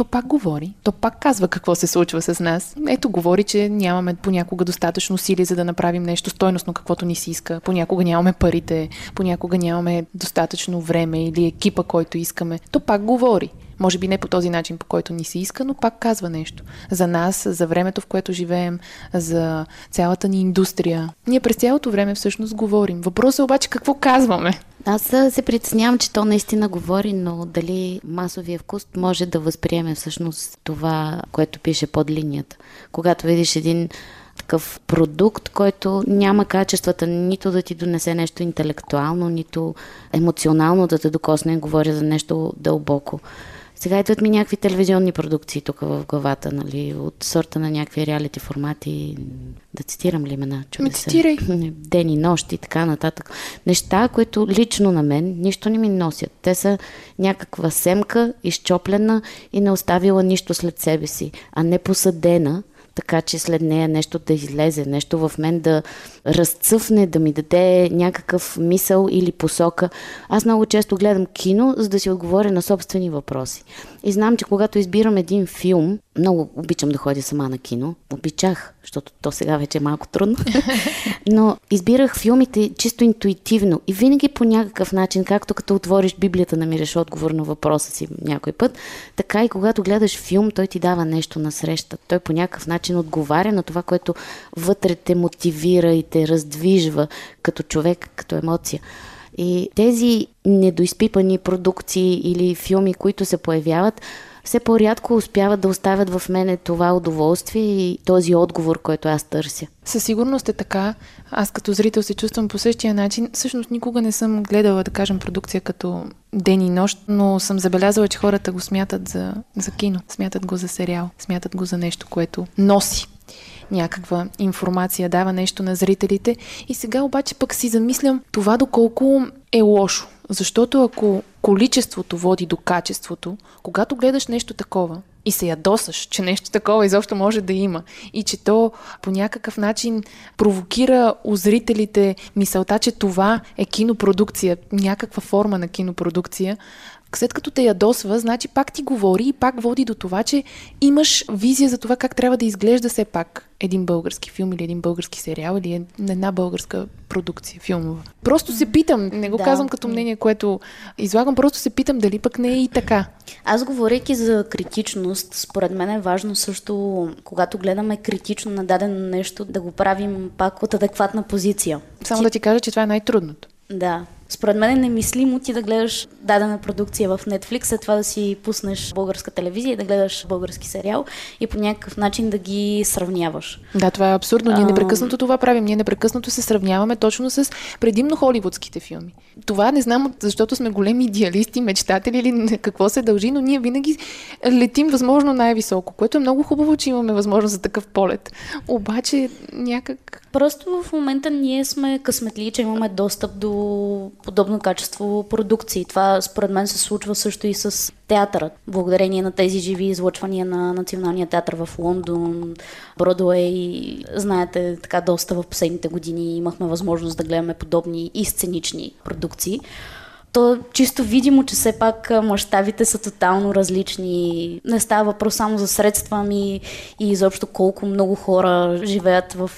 то пак говори, то пак казва какво се случва с нас. Ето, говори, че нямаме понякога достатъчно сили, за да направим нещо стойностно, каквото ни се иска. Понякога нямаме парите, понякога нямаме достатъчно време или екипа, който искаме. То пак говори. Може би не по този начин, по който ни се иска, но пак казва нещо. За нас, за времето, в което живеем, за цялата ни индустрия. Ние през цялото време всъщност говорим. Въпросът е обаче какво казваме. Аз се притеснявам, че то наистина говори, но дали масовия вкус може да възприеме всъщност това, което пише под линията. Когато видиш един такъв продукт, който няма качествата нито да ти донесе нещо интелектуално, нито емоционално да те докосне, говоря за нещо дълбоко. Сега идват ми някакви телевизионни продукции тук в главата, нали, от сорта на някакви реалити формати. Да цитирам ли имена? Ме цитирай. Ден и нощ и така нататък. Неща, които лично на мен нищо не ми носят. Те са някаква семка, изчоплена и не оставила нищо след себе си, а не посъдена така че след нея нещо да излезе, нещо в мен да разцъфне, да ми даде някакъв мисъл или посока. Аз много често гледам кино, за да си отговоря на собствени въпроси. И знам, че когато избирам един филм, много обичам да ходя сама на кино. Обичах, защото то сега вече е малко трудно. Но избирах филмите чисто интуитивно и винаги по някакъв начин, както като отвориш Библията, намираш отговор на въпроса си някой път, така и когато гледаш филм, той ти дава нещо на среща. Той по някакъв начин отговаря на това, което вътре те мотивира и те раздвижва като човек, като емоция. И тези недоизпипани продукции или филми, които се появяват, все по-рядко успяват да оставят в мене това удоволствие и този отговор, който аз търся. Със сигурност е така. Аз като зрител се чувствам по същия начин. Всъщност никога не съм гледала, да кажем, продукция като Ден и нощ, но съм забелязала, че хората го смятат за, за кино, смятат го за сериал, смятат го за нещо, което носи някаква информация, дава нещо на зрителите. И сега обаче пък си замислям това доколко е лошо. Защото ако количеството води до качеството, когато гледаш нещо такова и се ядосаш, че нещо такова изобщо може да има и че то по някакъв начин провокира у зрителите мисълта, че това е кинопродукция, някаква форма на кинопродукция, след като те ядосва, значи пак ти говори и пак води до това, че имаш визия за това как трябва да изглежда все пак един български филм или един български сериал или една българска продукция филмова. Просто се питам, не го да. казвам като мнение, което излагам, просто се питам дали пък не е и така. Аз говорейки за критичност, според мен е важно също, когато гледаме критично на дадено нещо, да го правим пак от адекватна позиция. Само ти... да ти кажа, че това е най-трудното. Да. Според мен е немислимо ти да гледаш дадена продукция в Netflix, след това да си пуснеш българска телевизия и да гледаш български сериал и по някакъв начин да ги сравняваш. Да, това е абсурдно. Ние непрекъснато това правим. Ние непрекъснато се сравняваме точно с предимно холивудските филми. Това не знам, защото сме големи идеалисти, мечтатели или какво се дължи, но ние винаги летим възможно най-високо, което е много хубаво, че имаме възможност за такъв полет. Обаче някак... Просто в момента ние сме късметли, че имаме достъп до подобно качество продукции. Това според мен се случва също и с театъра. Благодарение на тези живи излъчвания на Националния театър в Лондон, Бродуей, знаете, така доста в последните години имахме възможност да гледаме подобни и сценични продукции то чисто видимо, че все пак мащабите са тотално различни. Не става въпрос само за средства, ами и изобщо колко много хора живеят в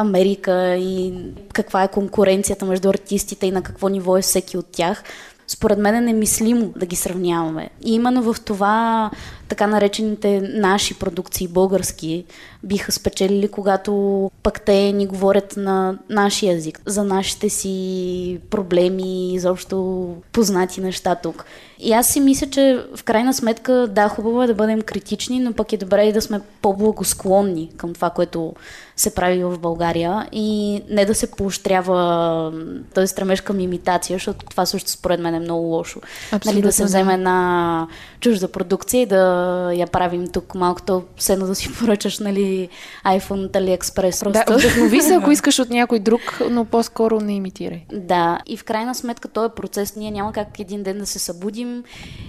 Америка и каква е конкуренцията между артистите и на какво ниво е всеки от тях. Според мен е немислимо да ги сравняваме. И именно в това така наречените наши продукции, български, биха спечелили, когато пък те ни говорят на нашия език, за нашите си проблеми, изобщо познати неща тук. И аз си мисля, че в крайна сметка, да, хубаво е да бъдем критични, но пък е добре и да сме по-благосклонни към това, което се прави в България и не да се поощрява този стремеж към имитация, защото това също според мен е много лошо. нали, да се вземе една чужда продукция и да я правим тук малко, то седно да си поръчаш нали, iPhone от AliExpress. Просто. Да, вдъхнови се, ако искаш от някой друг, но по-скоро не имитирай. Да, и в крайна сметка този процес ние няма как един ден да се събудим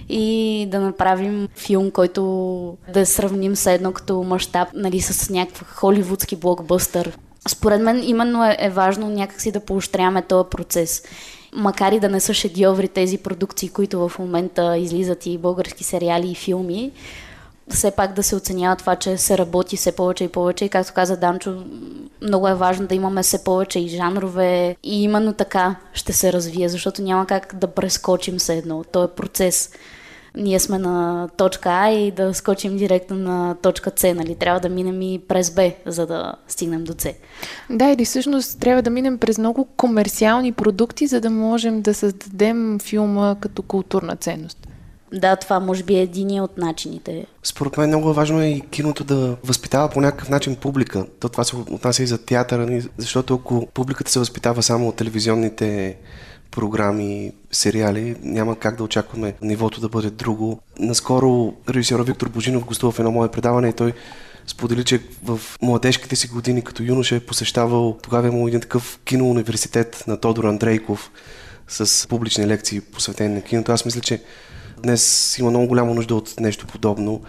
и да направим филм, който да сравним с едно като мащаб, нали, с някакъв холивудски блокбъстър. Според мен именно е, е важно някакси да поощряваме този процес макар и да не са шедьоври тези продукции, които в момента излизат и български сериали и филми, все пак да се оценява това, че се работи все повече и повече. И както каза Данчо, много е важно да имаме все повече и жанрове. И именно така ще се развие, защото няма как да прескочим се едно. То е процес. Ние сме на точка А и да скочим директно на точка С, нали? Трябва да минем и през Б, за да стигнем до С. Да, или всъщност трябва да минем през много комерциални продукти, за да можем да създадем филма като културна ценност. Да, това може би е един от начините. Според мен много важно е и киното да възпитава по някакъв начин публика. То това се отнася и за театъра, защото ако публиката се възпитава само от телевизионните програми, сериали, няма как да очакваме нивото да бъде друго. Наскоро режисьора Виктор Божинов гостува в едно мое предаване и той сподели, че в младежките си години като юноша е посещавал, тогава е имал един такъв киноуниверситет на Тодор Андрейков с публични лекции посветени на киното. Аз мисля, че днес има много голяма нужда от нещо подобно,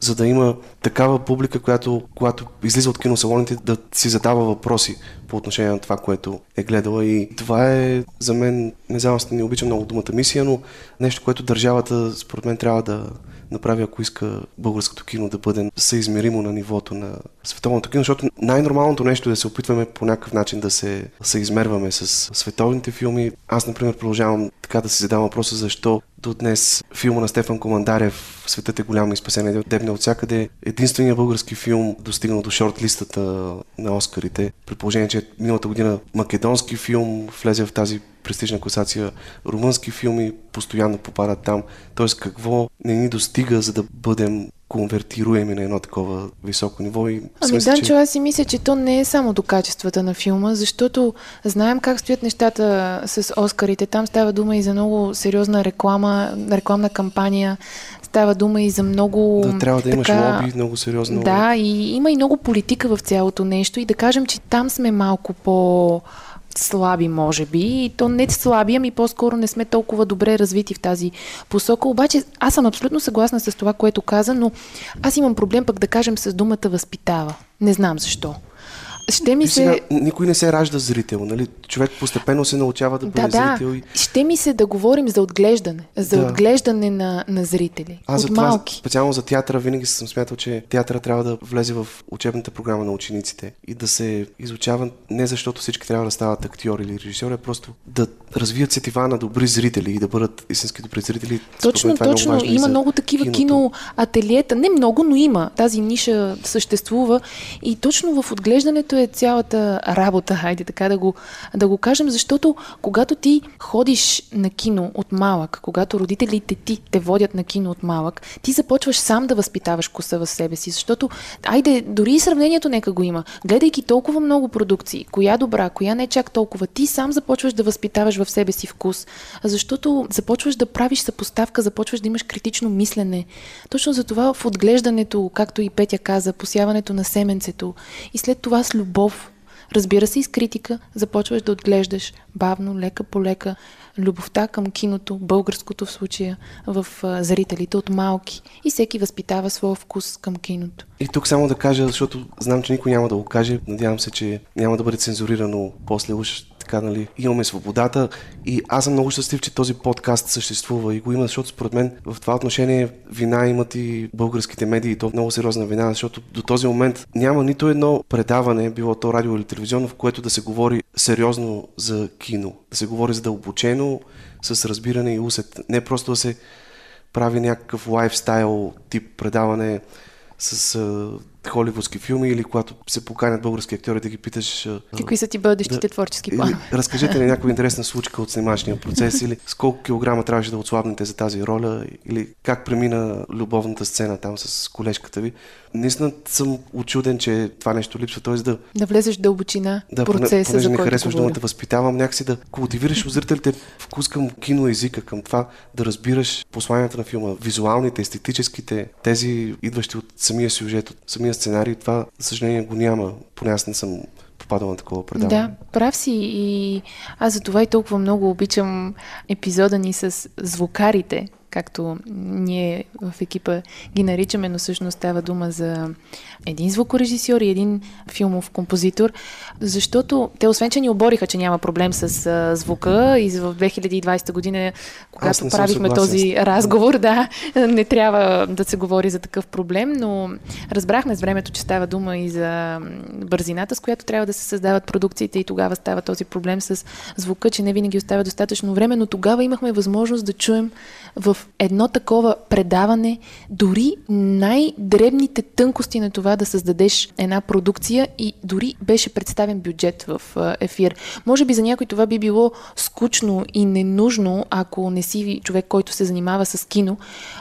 за да има такава публика, която, когато излиза от киносалоните, да си задава въпроси по отношение на това, което е гледала. И това е за мен, не знам, не обичам много думата мисия, но нещо, което държавата, според мен, трябва да, направи, ако иска българското кино да бъде съизмеримо на нивото на световното кино, защото най-нормалното нещо е да се опитваме по някакъв начин да се съизмерваме с световните филми. Аз, например, продължавам така да си задавам въпроса защо до днес филма на Стефан Командарев Светът е голямо и спасение дебне от всякъде единствения български филм достигнал до шорт-листата на Оскарите. При положение, че миналата година македонски филм влезе в тази престижна класация, румънски филми постоянно попадат там. Тоест какво не ни достига, за да бъдем конвертируеми на едно такова високо ниво. И ами да, че... аз си мисля, че то не е само до качествата на филма, защото знаем как стоят нещата с Оскарите. Там става дума и за много сериозна реклама, рекламна кампания, става дума и за много... Да, трябва да имаш така, лоби, много сериозно. Да, и има и много политика в цялото нещо и да кажем, че там сме малко по слаби, може би. И то не слаби, ами по-скоро не сме толкова добре развити в тази посока. Обаче аз съм абсолютно съгласна с това, което каза, но аз имам проблем пък да кажем с думата възпитава. Не знам защо. Ще ми се... Сега, никой не се ражда зрител, нали? Човек постепенно се научава да бъде да, зрител. И... Ще ми се да говорим за отглеждане. За да. отглеждане на, на зрители. Аз от за това, малки. специално за театъра, винаги съм смятал, че театъра трябва да влезе в учебната програма на учениците и да се изучава не защото всички трябва да стават актьори или режисьори, а просто да развият сетива на добри зрители и да бъдат истински добри зрители. Точно, е точно. Е има много такива киното. кино ателиета. Не много, но има. Тази ниша съществува. И точно в отглеждането е цялата работа, хайде така да го, да го кажем, защото когато ти ходиш на кино от малък, когато родителите ти те водят на кино от малък, ти започваш сам да възпитаваш коса в себе си, защото, айде, дори и сравнението нека го има. Гледайки толкова много продукции, коя добра, коя не чак толкова, ти сам започваш да възпитаваш в себе си вкус, защото започваш да правиш съпоставка, започваш да имаш критично мислене. Точно за това в отглеждането, както и Петя каза, посяването на семенцето и след това с любов, Разбира се, и с критика започваш да отглеждаш бавно, лека по лека, любовта към киното, българското в случая, в зрителите от малки. И всеки възпитава своя вкус към киното. И тук само да кажа, защото знам, че никой няма да го каже, надявам се, че няма да бъде цензурирано после уж така, нали, имаме свободата и аз съм много щастлив, че този подкаст съществува и го има, защото според мен в това отношение вина имат и българските медии, и то много сериозна вина, защото до този момент няма нито едно предаване, било то радио или телевизионно, в което да се говори сериозно за кино, да се говори задълбочено, с разбиране и усет. Не просто да се прави някакъв лайфстайл тип предаване с холивудски филми или когато се поканят български актьори да ги питаш... Какви са ти бъдещите да, творчески планове? Разкажете ни някаква интересна случка от снимачния процес или с колко килограма трябваше да отслабнете за тази роля или как премина любовната сцена там с колежката ви. Наистина съм очуден, че това нещо липсва, т.е. да... Да влезеш в дълбочина да, процеса, понеже за не харесваш думата възпитавам, някакси да култивираш у зрителите вкус към киноезика, към това да разбираш посланията на филма, визуалните, естетическите, тези идващи от самия сюжет, от самия сценарий, това, за съжаление, го няма. Поне аз не съм попадал на такова предаване. Да, прав си и аз за това и толкова много обичам епизода ни с звукарите, както ние в екипа ги наричаме, но всъщност става дума за един звукорежисьор и един филмов композитор, защото те освен, че ни обориха, че няма проблем с а, звука и в 2020 година, когато правихме този разговор, да, не трябва да се говори за такъв проблем, но разбрахме с времето, че става дума и за бързината, с която трябва да се създават продукциите и тогава става този проблем с звука, че не винаги остава достатъчно време, но тогава имахме възможност да чуем в едно такова предаване дори най-дребните тънкости на това да създадеш една продукция и дори беше представен бюджет в ефир. Може би за някой това би било скучно и ненужно, ако не си човек, който се занимава с кино,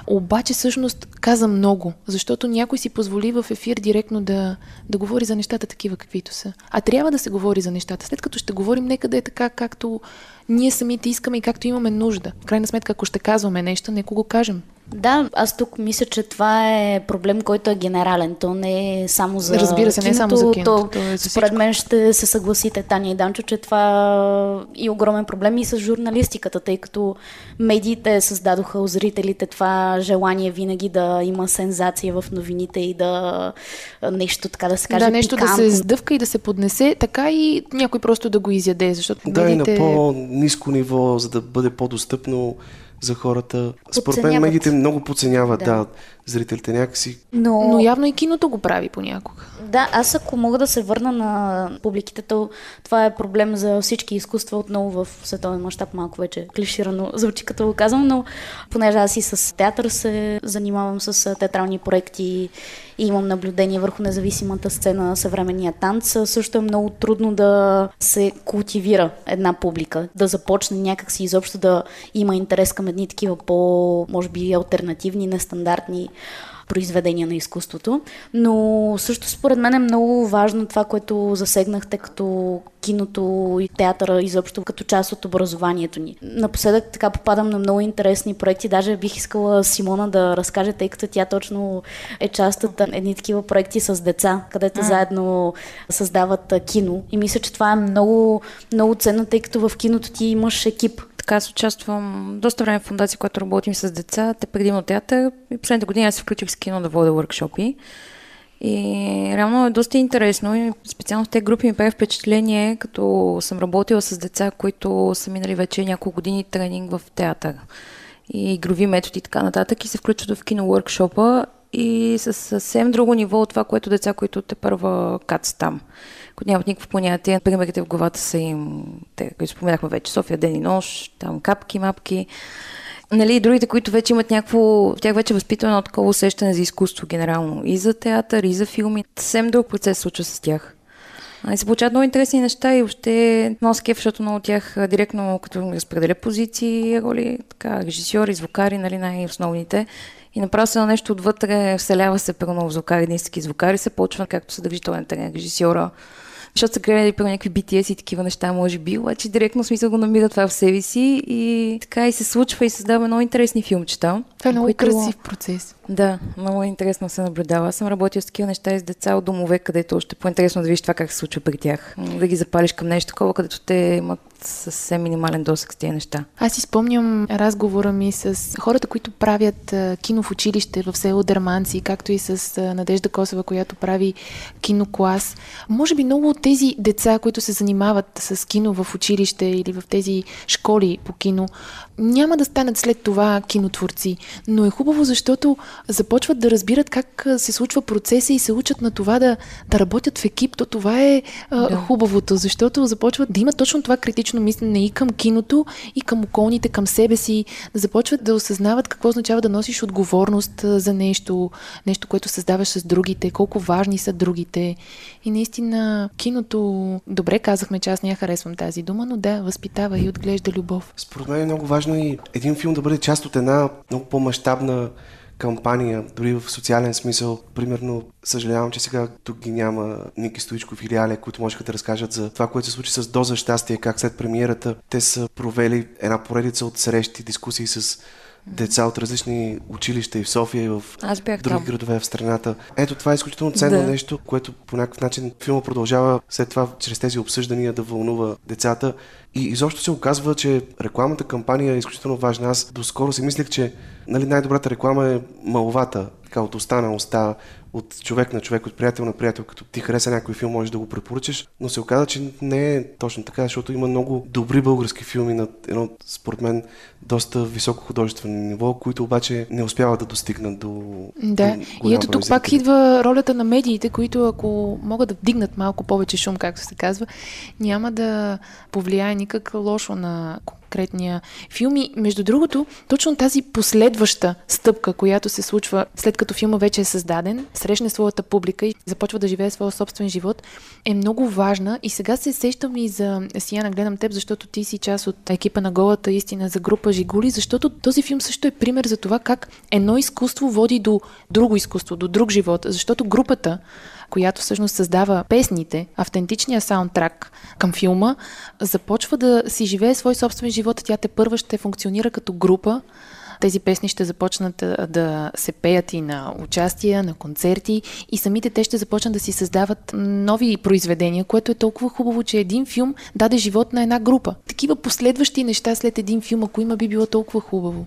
обаче всъщност каза много, защото някой си позволи в ефир директно да, да говори за нещата такива каквито са. А трябва да се говори за нещата. След като ще говорим, нека да е така, както ние самите искаме и както имаме нужда. В крайна сметка, ако ще казваме нещо, нека го кажем. Да, аз тук мисля, че това е проблем, който е генерален. То не е само за Разбира се, киното, не е само за киното. То, то е за според мен ще се съгласите, Таня и Данчо, че това е и огромен проблем и с журналистиката, тъй като медиите създадоха у зрителите това желание винаги да има сензация в новините и да нещо така да се каже да, нещо да пикантно. се сдъвка и да се поднесе, така и някой просто да го изяде, защото Да, и на медиите... по-низко ниво, за да бъде по-достъпно за хората. Според мен медиите много подценяват, Да. да. Зрителите някакси. Но, Но явно и киното го прави понякога. Да, аз ако мога да се върна на публиките, то това е проблем за всички изкуства отново в световен мащаб, малко вече клиширано звучи като го казвам, но понеже аз и с театър се занимавам с театрални проекти и имам наблюдение върху независимата сцена, съвременния танц, също е много трудно да се култивира една публика, да започне някакси изобщо да има интерес към едни такива по, може би, альтернативни, нестандартни произведения на изкуството. Но също според мен е много важно това, което засегнахте като киното и театъра изобщо като част от образованието ни. Напоследък така попадам на много интересни проекти. Даже бих искала Симона да разкаже, тъй като тя точно е част от едни такива проекти с деца, където заедно създават а, кино. И мисля, че това е много, много ценно, тъй като в киното ти имаш екип. Така аз участвам доста време в фундация, която работим с деца, те предимно театър. И последните години аз се включих с кино да водя workshopи. И реално е доста интересно и специално в тези групи ми прави впечатление, като съм работила с деца, които са минали вече няколко години тренинг в театър и игрови методи и така нататък и се включват в кино workshopа и с съвсем друго ниво от това, което деца, които те първа кат там, които нямат никакво понятие. Примерите в главата са им, те, които споменахме вече, София ден и нощ, там капки, мапки. Нали, другите, които вече имат някакво, тях вече е възпитано едно такова усещане за изкуство генерално. И за театър, и за филми. Съвсем друг процес се случва с тях. И се получават много интересни неща и въобще много скеф, защото много от тях директно като разпределя позиции, роли, така, режисьори, звукари, нали, най-основните. И направо се на нещо отвътре, вселява се първо в звукари, едински звукари, се почва както съдържителен терен, режисьора, защото са гледали при някакви BTS и такива неща, може би, обаче директно смисъл го намира това в себе си и така и се случва и създава много интересни филмчета. Това е много които- красив процес. Да, много е интересно се наблюдава. Аз съм работила с такива неща и с деца от домове, където още по-интересно да видиш това как се случва при тях. Да ги запалиш към нещо такова, където те имат съвсем минимален досек с тези неща. Аз си спомням разговора ми с хората, които правят кино в училище в село Дърманци, както и с Надежда Косова, която прави киноклас. Може би много от тези деца, които се занимават с кино в училище или в тези школи по кино, няма да станат след това кинотворци. Но е хубаво, защото започват да разбират как се случва процеса и се учат на това да, да работят в екип. То това е а, Да. хубавото, защото започват да имат точно това критично мислене и към киното, и към околните, към себе си, да започват да осъзнават какво означава да носиш отговорност за нещо, нещо, което създаваш с другите, колко важни са другите. И наистина киното, добре казахме, че аз не я харесвам тази дума, но да, възпитава и отглежда любов. Според мен е много важно и един филм да бъде част от една много по-масштабна кампания, дори в социален смисъл. Примерно, съжалявам, че сега тук ги няма Ники Стоичков или Аля, които можеха да разкажат за това, което се случи с Доза щастие, как след премиерата те са провели една поредица от срещи, дискусии с деца от различни училища и в София, и в Аз бях други там. градове в страната. Ето това е изключително ценно Да. нещо, което по някакъв начин филма продължава след това чрез тези обсъждания да вълнува децата. И изобщо се оказва, че рекламната кампания е изключително важна. Аз доскоро си мислех, че нали, най-добрата реклама е маловата, така от уста на уста, от човек на човек, от приятел на приятел, като ти хареса някой филм, можеш да го препоръчаш, но се оказа, че не е точно така, защото има много добри български филми на едно, според мен, доста високо художествено ниво, които обаче не успяват да достигнат до Да, до и ето тук пак идва ролята на медиите, които ако могат да вдигнат малко повече шум, както се казва, няма да повлияе никак лошо на конкретния филм. И между другото, точно тази последваща стъпка, която се случва след като филма вече е създаден, срещне своята публика и започва да живее своя собствен живот, е много важна. И сега се сещам и за Сияна, гледам теб, защото ти си част от екипа на голата истина за група Жигули, защото този филм също е пример за това как едно изкуство води до друго изкуство, до друг живот. Защото групата която всъщност създава песните, автентичния саундтрак към филма, започва да си живее свой собствен живот. Тя те първа ще функционира като група. Тези песни ще започнат да се пеят и на участия, на концерти и самите те ще започнат да си създават нови произведения, което е толкова хубаво, че един филм даде живот на една група. Такива последващи неща след един филм, ако има, би било толкова хубаво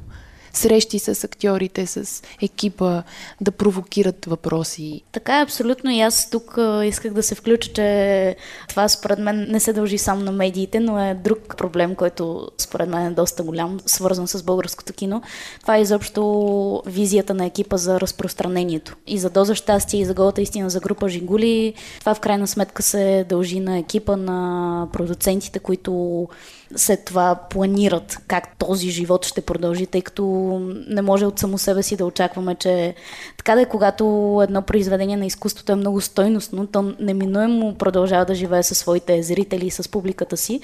срещи с актьорите, с екипа, да провокират въпроси. Така е, абсолютно. И аз тук исках да се включа, че това според мен не се дължи само на медиите, но е друг проблем, който според мен е доста голям, свързан с българското кино. Това е изобщо визията на екипа за разпространението. И за Доза щастие, и за голата истина за група Жигули. Това в крайна сметка се дължи на екипа, на продуцентите, които след това планират как този живот ще продължи, тъй като не може от само себе си да очакваме, че така да е, когато едно произведение на изкуството е много стойностно, то неминуемо продължава да живее със своите зрители и с публиката си,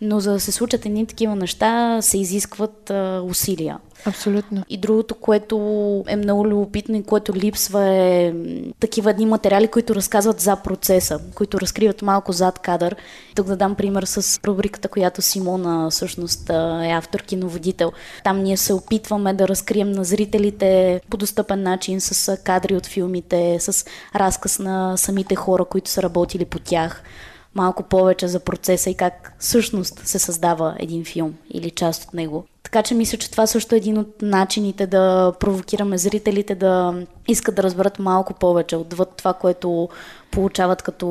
но за да се случат едни такива неща, се изискват а, усилия. Абсолютно. И другото, което е много любопитно и което липсва е такива едни материали, които разказват за процеса, които разкриват малко зад кадър. Тук да дам пример с рубриката, която Симона всъщност е автор, киноводител. Там ние се опитваме да разкрием на зрителите по достъпен начин с кадри от филмите, с разказ на самите хора, които са работили по тях малко повече за процеса и как всъщност се създава един филм или част от него. Така че мисля, че това също е един от начините да провокираме зрителите да искат да разберат малко повече отвъд това, което получават като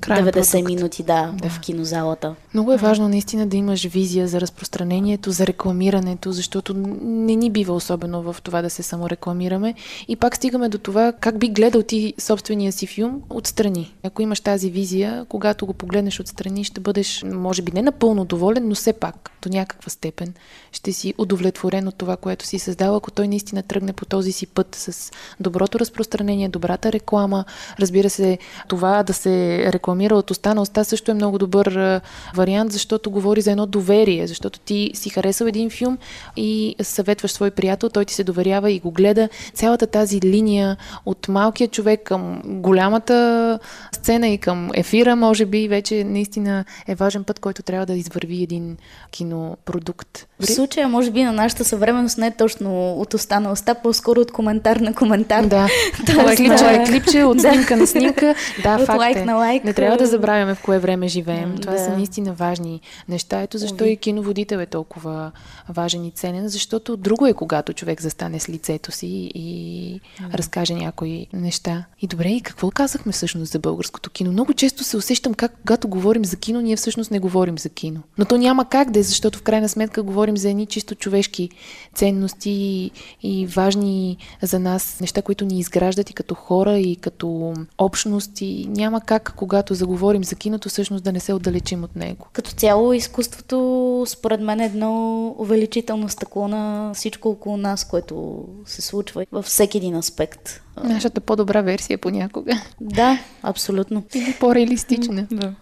Крайен 90 продукт. минути да, да, в кинозалата. Много е важно наистина да имаш визия за разпространението, за рекламирането, защото не ни бива особено в това да се саморекламираме. И пак стигаме до това как би гледал ти собствения си филм отстрани. Ако имаш тази визия, когато го погледнеш отстрани, ще бъдеш, може би не напълно доволен, но все пак до някаква степен ще си удовлетворен от това, което си създал, ако той наистина тръгне по този си път с доброто разпространение, добрата реклама. Разбира се, това да се рекламира от уста на уста също е много добър вариант, защото говори за едно доверие, защото ти си харесал един филм и съветваш свой приятел, той ти се доверява и го гледа. Цялата тази линия от малкия човек към голямата сцена и към ефира, може би, вече наистина е важен път, който трябва да извърви един кинопродукт. В случая, може би, на нашата съвременност не е точно от уста на уста, по-скоро от коментар на коментар. Да, това е клипче клипче, от снимка на снимка. Да, от факт лайк е. на лайк. Не трябва да забравяме в кое време живеем. Това да. са наистина важни неща. Ето защо Ови. и киноводител е толкова важен и ценен, защото друго е, когато човек застане с лицето си и да. разкаже някои неща. И добре, и какво казахме всъщност за българското кино? Много често се усещам как, когато говорим за кино, ние всъщност не говорим за кино. Но то няма как да е, защото в крайна сметка говорим за едни чисто човешки ценности и, и важни за нас неща, които ни изграждат и като хора, и като общност. И няма как, когато заговорим за киното, всъщност да не се отдалечим от него. Като цяло, изкуството, според мен, е едно увеличително стъкло на всичко около нас, което се случва във всеки един аспект. Нашата по-добра версия понякога. Да, абсолютно. Или по-реалистична. Да.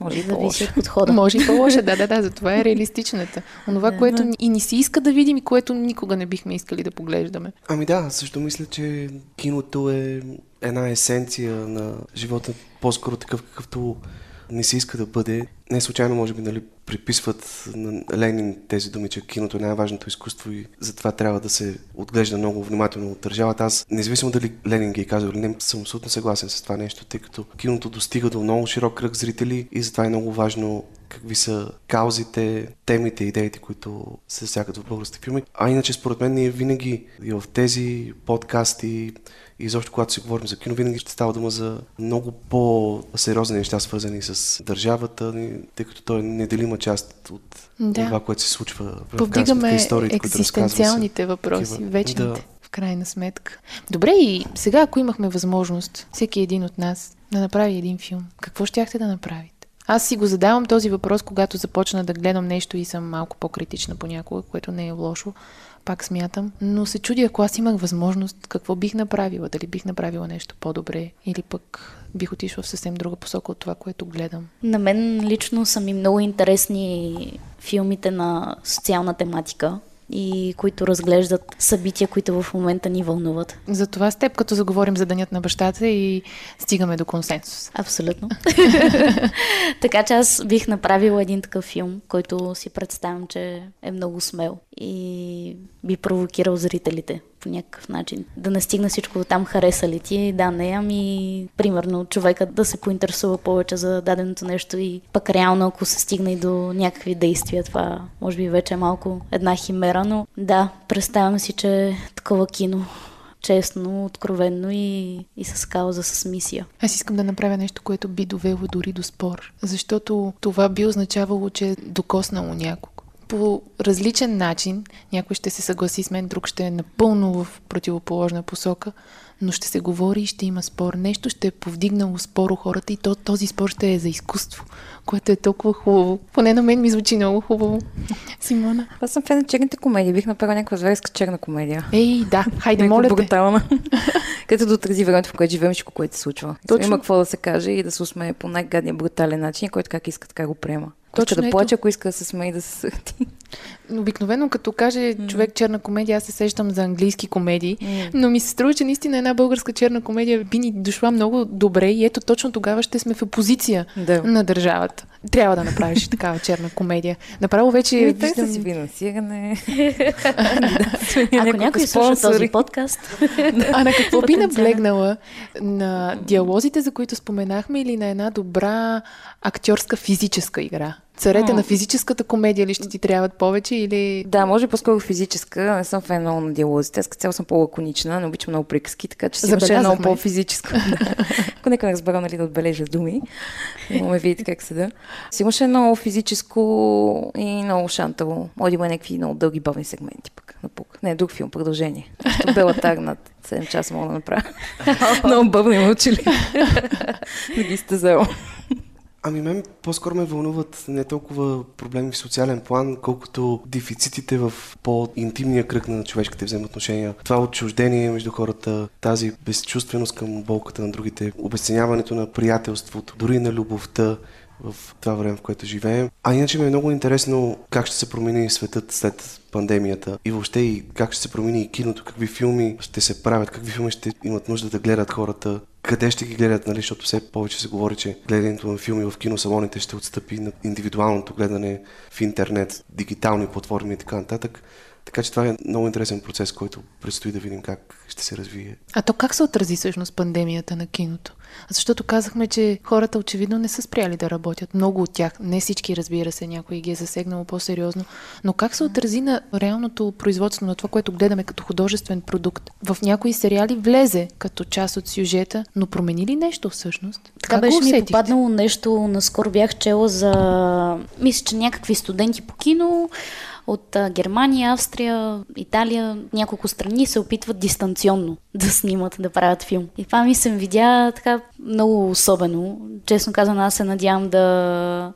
Може и зависи от подхода. Може и по-лоша, да, да, да. Затова е реалистичната. Онова, да, което и ни се иска да видим и което никога не бихме искали да поглеждаме. Ами да, също мисля, че киното е една есенция на живота, по-скоро такъв какъвто не се иска да бъде. Не случайно, може би, нали, приписват на Ленин тези думи, че киното е най-важното изкуство и затова трябва да се отглежда много внимателно от държавата. Аз, независимо дали Ленин ги е казал или не, съм абсолютно съгласен с това нещо, тъй като киното достига до много широк кръг зрители и затова е много важно какви са каузите, темите, идеите, които се засягат в българските филми. А иначе, според мен, ние винаги и в тези подкасти и изобщо, когато си говорим за кино, винаги ще става дума за много по-сериозни неща, свързани с държавата, тъй като той е неделима част от да. това, което се случва в Повдигаме историите, екзистенциалните въпроси, такива. вечните. Да. В крайна сметка. Добре, и сега, ако имахме възможност, всеки един от нас да направи един филм, какво щяхте да направите? Аз си го задавам този въпрос, когато започна да гледам нещо и съм малко по-критична понякога, което не е лошо, пак смятам. Но се чудя, ако аз имах възможност, какво бих направила? Дали бих направила нещо по-добре или пък бих отишла в съвсем друга посока от това, което гледам. На мен лично са ми много интересни филмите на социална тематика и които разглеждат събития, които в момента ни вълнуват. Затова с теб, като заговорим за Денят на бащата и стигаме до консенсус. Абсолютно. така че аз бих направила един такъв филм, който си представям, че е много смел и би провокирал зрителите по някакъв начин. Да не стигна всичко до там, хареса ли ти, да, не, ами примерно човека да се поинтересува повече за даденото нещо и пък реално ако се стигне и до някакви действия, това може би вече е малко една химера, но да, представям си, че е такова кино честно, откровенно и, и с кауза, с мисия. Аз искам да направя нещо, което би довело дори до спор, защото това би означавало, че е докоснало някого по различен начин. Някой ще се съгласи с мен, друг ще е напълно в противоположна посока, но ще се говори и ще има спор. Нещо ще е повдигнало спор у хората и то, този спор ще е за изкуство, което е толкова хубаво. Поне на мен ми звучи много хубаво. Симона? Аз съм фен на черните комедии. Бих направила някаква зверска черна комедия. Ей, да, хайде, моля брутална. Като да отрази времето, в което живеем всичко, което се случва. Точно. Има какво да се каже и да се усмее по най-гадния брутален начин, който как иска, така го приема. Точно Точно да ето. плаче, ако иска да се смее да се сърди. Обикновено, като каже човек черна комедия, аз се сещам за английски комедии, но ми се струва, че наистина една българска черна комедия би ни дошла много добре и ето точно тогава ще сме в опозиция Да. на държавата. Трябва да направиш такава черна комедия. Направо вече И те виждам... с финансиране. Ако някой слуша този подкаст, А на какво би наблегнала? На диалозите, за които споменахме, или на една добра актьорска физическа игра? Царете М. на физическата комедия ли ще ти трябват повече или... Да, може по-скоро физическа. Не съм фен много на диалозите. Аз цяло съм по-лаконична, не обичам много приказки, така че си имаше много по-физическа. Да. Ако нека не разбера, нали, да отбележа думи, но ме видите как седа. Си имаше много физическо и много шантаво. Може да има някакви много дълги бавни сегменти пък. Напук. Не, друг филм, продължение. Защото Бела Тар над 7 часа мога да направя. много бавни мълчали. да ги стезала. Ами мен по-скоро ме вълнуват не толкова проблеми в социален план, колкото дефицитите в по-интимния кръг на човешките взаимоотношения. Това отчуждение между хората, тази безчувственост към болката на другите, обесценяването на приятелството, дори на любовта в това време, в което живеем. А иначе ми е много интересно как ще се промени светът след пандемията и въобще и как ще се промени и киното, какви филми ще се правят, какви филми ще имат нужда да гледат хората, къде ще ги гледат, нали, защото все повече се говори, че гледането на филми в киносалоните ще отстъпи на индивидуалното гледане в интернет, дигитални платформи и така нататък. Така че това е много интересен процес, който предстои да видим как ще се развие. А то как се отрази всъщност пандемията на киното? Защото казахме, че хората очевидно не са спряли да работят. Много от тях, не всички разбира се, някой ги е засегнало по-сериозно. Но как се отрази на реалното производство на това, което гледаме като художествен продукт? В някои сериали влезе като част от сюжета, но промени ли нещо всъщност? Така Как беше ми усетихте? попаднало нещо, наскоро бях чела за, мисля, че някакви студенти по кино от Германия, Австрия, Италия, няколко страни се опитват дистанционно да снимат, да правят филм. И това ми се видя така много особено. Честно казано, аз се надявам да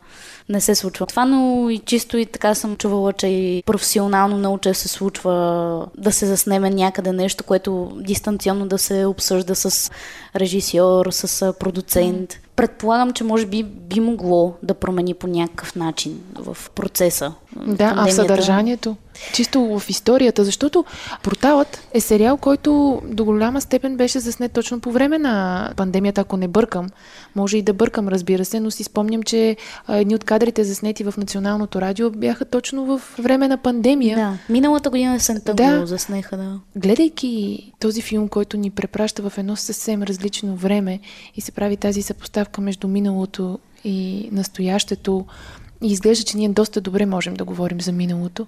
не се случва това, но и чисто и така съм чувала, че и професионално много често се случва да се заснеме някъде нещо, което дистанционно да се обсъжда с режисьор, с продуцент. Предполагам, че може би би могло да промени по някакъв начин в процеса. Да, а в Пандемията. съдържанието. Чисто в историята, защото Порталът е сериал, който до голяма степен беше заснет точно по време на пандемията, ако не бъркам. Може и да бъркам, разбира се, но си спомням, че едни от кадрите заснети в Националното радио бяха точно в време на пандемия. Да, миналата година есента Да. го заснеха, да. Гледайки този филм, който ни препраща в едно съвсем различно време и се прави тази съпоставка между миналото и настоящето, и изглежда, че ние доста добре можем да говорим за миналото,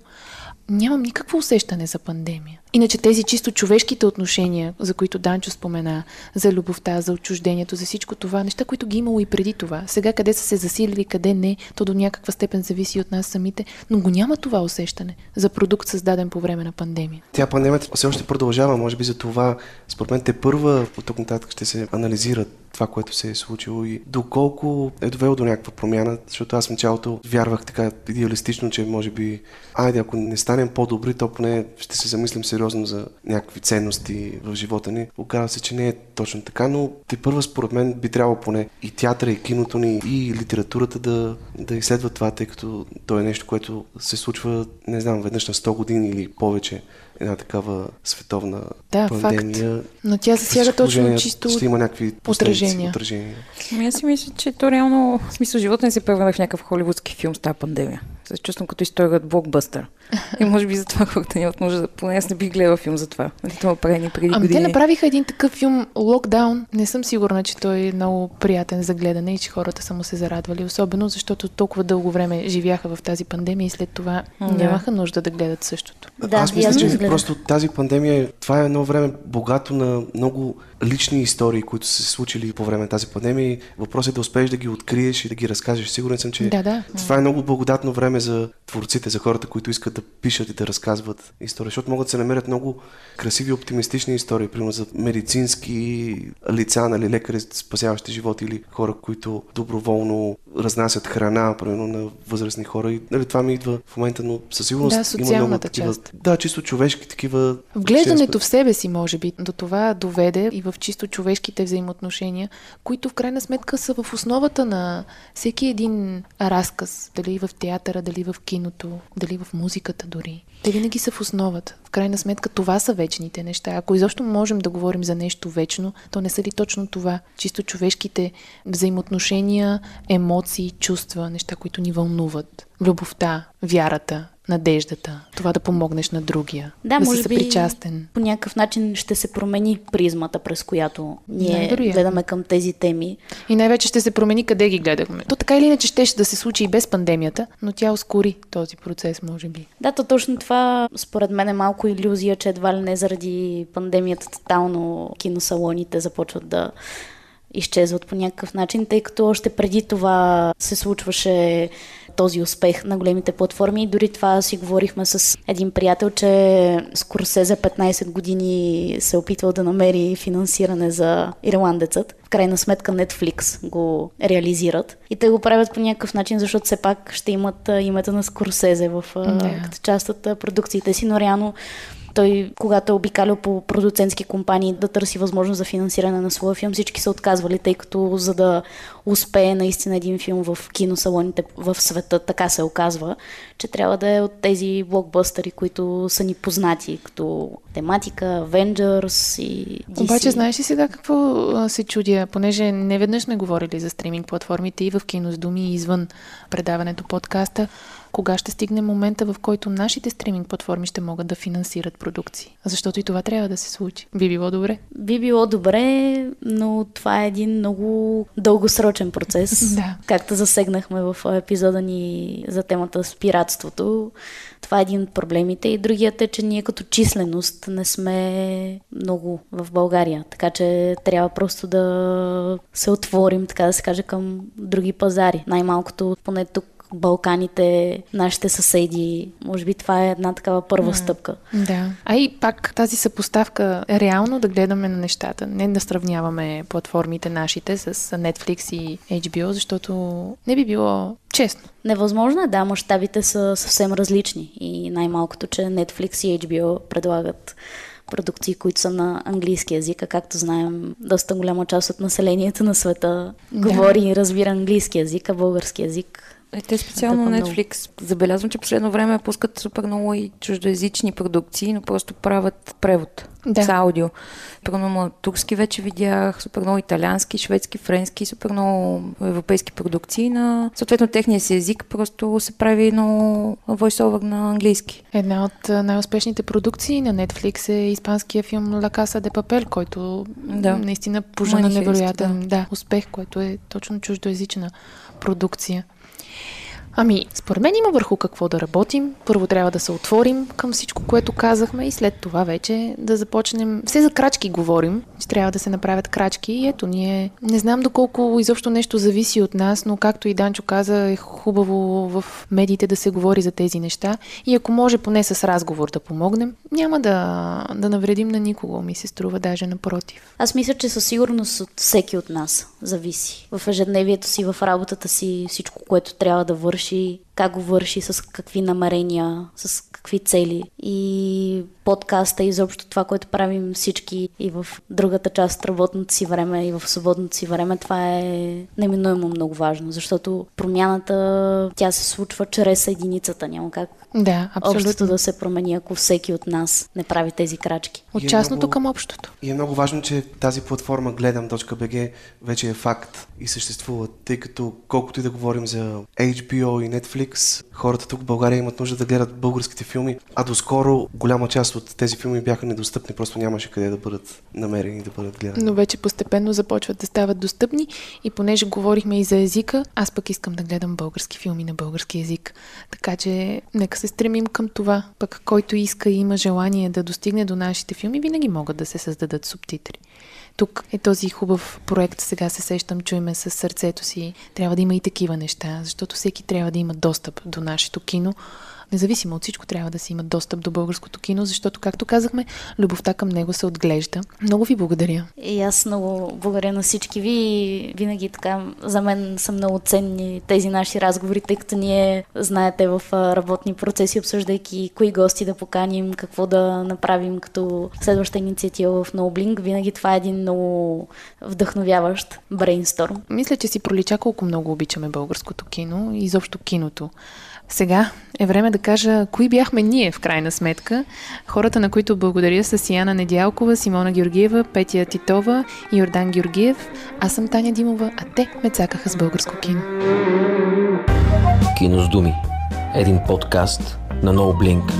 нямам никакво усещане за пандемия. Иначе тези чисто човешките отношения, за които Данчо спомена, за любовта, за отчуждението, за всичко това, неща, които ги имало и преди това. Сега къде са се засилили, къде не, то до някаква степен зависи от нас самите, но го няма това усещане за продукт създаден по време на пандемия. Тя пандемията все още продължава, може би за това, според мен те първа от тук нататък ще се анализират това, което се е случило и доколко е довело до някаква промяна, защото аз в началото вярвах така идеалистично, че може би, айде, ако не станем по-добри, то поне ще се замислим сериозно за някакви ценности в живота ни. Оказва се, че не е точно така, но те първа според мен би трябвало поне и театъра, и киното ни, и литературата да, да изследват това, тъй като то е нещо, което се случва, не знам, веднъж на 100 години или повече една такава световна Да, пандемия. факт. Но тя засяга точно чисто Ще има някакви отражения. отражения. Ами аз си мисля, че то реално, в смисъл, живота не се превърна в някакъв холивудски филм с тази пандемия. Се чувствам като история от блокбъстър. И може би за това хората нямат нужда. да- Поне аз не бих гледала филм за това. Това правени преди Ами те направиха един такъв филм Локдаун. Не съм сигурна, че той е много приятен за гледане и че хората са му се зарадвали. Особено защото толкова дълго време живяха в тази пандемия и след това Да. нямаха нужда да гледат същото. Да, Аз мисля, че просто тази пандемия, това е едно време богато на много лични истории, които са се случили по време на тази пандемия. и Въпросът е да успееш да ги откриеш и да ги разкажеш. Сигурен съм, че Да, да. това е много благодатно време за творците, за хората, които искат да пишат и да разказват истории, защото могат да се намерят много красиви, оптимистични истории, примерно за медицински лица, нали, лекари, спасяващи животи или хора, които доброволно разнасят храна, примерно на възрастни хора. И, нали, това ми идва в момента, но със сигурност Да, има много такива, част. Да, чисто човешки такива. Вглеждането в себе си, може би, до това доведе и в чисто човешките взаимоотношения, които в крайна сметка са в основата на всеки един разказ, дали в театъра, дали в киното, дали в музиката дори. Те винаги са в основата. В крайна сметка това са вечните неща. Ако изобщо можем да говорим за нещо вечно, то не са ли точно това? Чисто човешките взаимоотношения, емоции, чувства, неща, които ни вълнуват. Любовта, вярата, надеждата, това да помогнеш на другия, Да, да може си би съпричастен. по някакъв начин ще се промени призмата, през която ние Най-вероятно. гледаме към тези теми. И най-вече ще се промени къде ги гледахме. То така или иначе щеше да се случи и без пандемията, но тя ускори този процес, може би. Да, то точно това според мен е малко иллюзия, че едва ли не заради пандемията тотално киносалоните започват да изчезват по някакъв начин, тъй като още преди това се случваше този успех на големите платформи. Дори това си говорихме с един приятел, че Скорсезе 15 години се е опитвал да намери финансиране за ирландецът. В крайна сметка Netflix го реализират. И те го правят по някакъв начин, защото все пак ще имат името на Скорсезе в като част от продукциите си, но реално той, когато е обикалял по продуцентски компании да търси възможност за финансиране на своя филм, всички са отказвали, тъй като за да успее наистина един филм в киносалоните в света, така се оказва, че трябва да е от тези блокбъстъри, които са ни познати, като тематика, Avengers и DC. Обаче, знаеш ли сега какво се чудя? Понеже не сме говорили за стриминг платформите и в кино с думи и извън предаването подкаста, кога ще стигне момента, в който нашите стриминг платформи ще могат да финансират продукции? Защото и това трябва да се случи. Би било добре. Би било добре, но това е един много дългосрочен процес. Да. Както засегнахме в епизода ни за темата с пиратството. Това е един от проблемите. И другият е, че ние като численост не сме много в България. Така че трябва просто да се отворим, така да се каже, към други пазари. Най-малкото поне тук Балканите, нашите съседи. Може би това е една такава първа стъпка. Да. А и пак тази съпоставка, реално да гледаме на нещата, не да сравняваме платформите нашите с Netflix и HBO, защото не би било честно. Невъзможно е, да, мащабите са съвсем различни и най-малкото, че Netflix и HBO предлагат продукции, които са на английски язик, а както знаем, доста голяма част от населението на света Да. говори и разбира английски язик, а български язик Е, те специално много. Netflix. Забелязвам, че последно време пускат супер много и чуждоязични продукции, но просто правят превод Да. с аудио. Примерно турски вече видях, супер много италиански, шведски, френски, супер много европейски продукции на съответно техния си език, просто се прави едно войсовър на английски. Една от най-успешните продукции на Netflix е испанския филм La Casa de Papel, който Да. наистина пожена невероятен да. да. успех, който е точно чуждоязична продукция. Ами, според мен има върху какво да работим. Първо трябва да се отворим към всичко, което казахме и след това вече да започнем. Все за крачки говорим, че трябва да се направят крачки и ето ние не знам доколко изобщо нещо зависи от нас, но както и Данчо каза, е хубаво в медиите да се говори за тези неща и ако може поне с разговор да помогнем, няма да, да навредим на никого, ми се струва даже напротив. Аз мисля, че със сигурност от всеки от нас зависи. В ежедневието си, в работата си, всичко, което трябва да върши, she как го върши, с какви намерения, с какви цели. И подкаста, изобщо това, което правим всички и в другата част от работното си време, и в свободното си време, това е неминуемо много важно, защото промяната, тя се случва чрез единицата. Няма как Да, абсолютно. общото да се промени, ако всеки от нас не прави тези крачки. От И е частното много- към общото. И е много важно, че тази платформа гледам.bg вече е факт и съществува, тъй като колкото и да говорим за HBO и Netflix, хората тук в България имат нужда да гледат българските филми, а доскоро голяма част от тези филми бяха недостъпни, просто нямаше къде да бъдат намерени, да бъдат гледани. Но вече постепенно започват да стават достъпни и понеже говорихме и за езика, аз пък искам да гледам български филми на български език. Така че нека се стремим към това. Пък който иска и има желание да достигне до нашите филми, винаги могат да се създадат субтитри. Тук е този хубав проект, сега се сещам, чуеме с сърцето си. Трябва да има и такива неща, защото всеки трябва да има достъп до нашето кино. Независимо от всичко, трябва да си има достъп до българското кино, защото, както казахме, любовта към него се отглежда. Много ви благодаря. И аз много благодаря на всички ви. Винаги така, за мен са много ценни тези наши разговори, тъй като ние, знаете, в работни процеси, обсъждайки кои гости да поканим, какво да направим като следваща инициатива в NoBlink, винаги това е един много вдъхновяващ брейнсторм. Мисля, че си пролича колко много обичаме българското кино и изобщо киното. Сега е време да кажа кои бяхме ние в крайна сметка. Хората, на които благодаря са Сияна Недялкова, Симона Георгиева, Петя Титова и Йордан Георгиев. Аз съм Таня Димова, а те ме цакаха с българско кино. Кино с думи. Един подкаст на No Blink.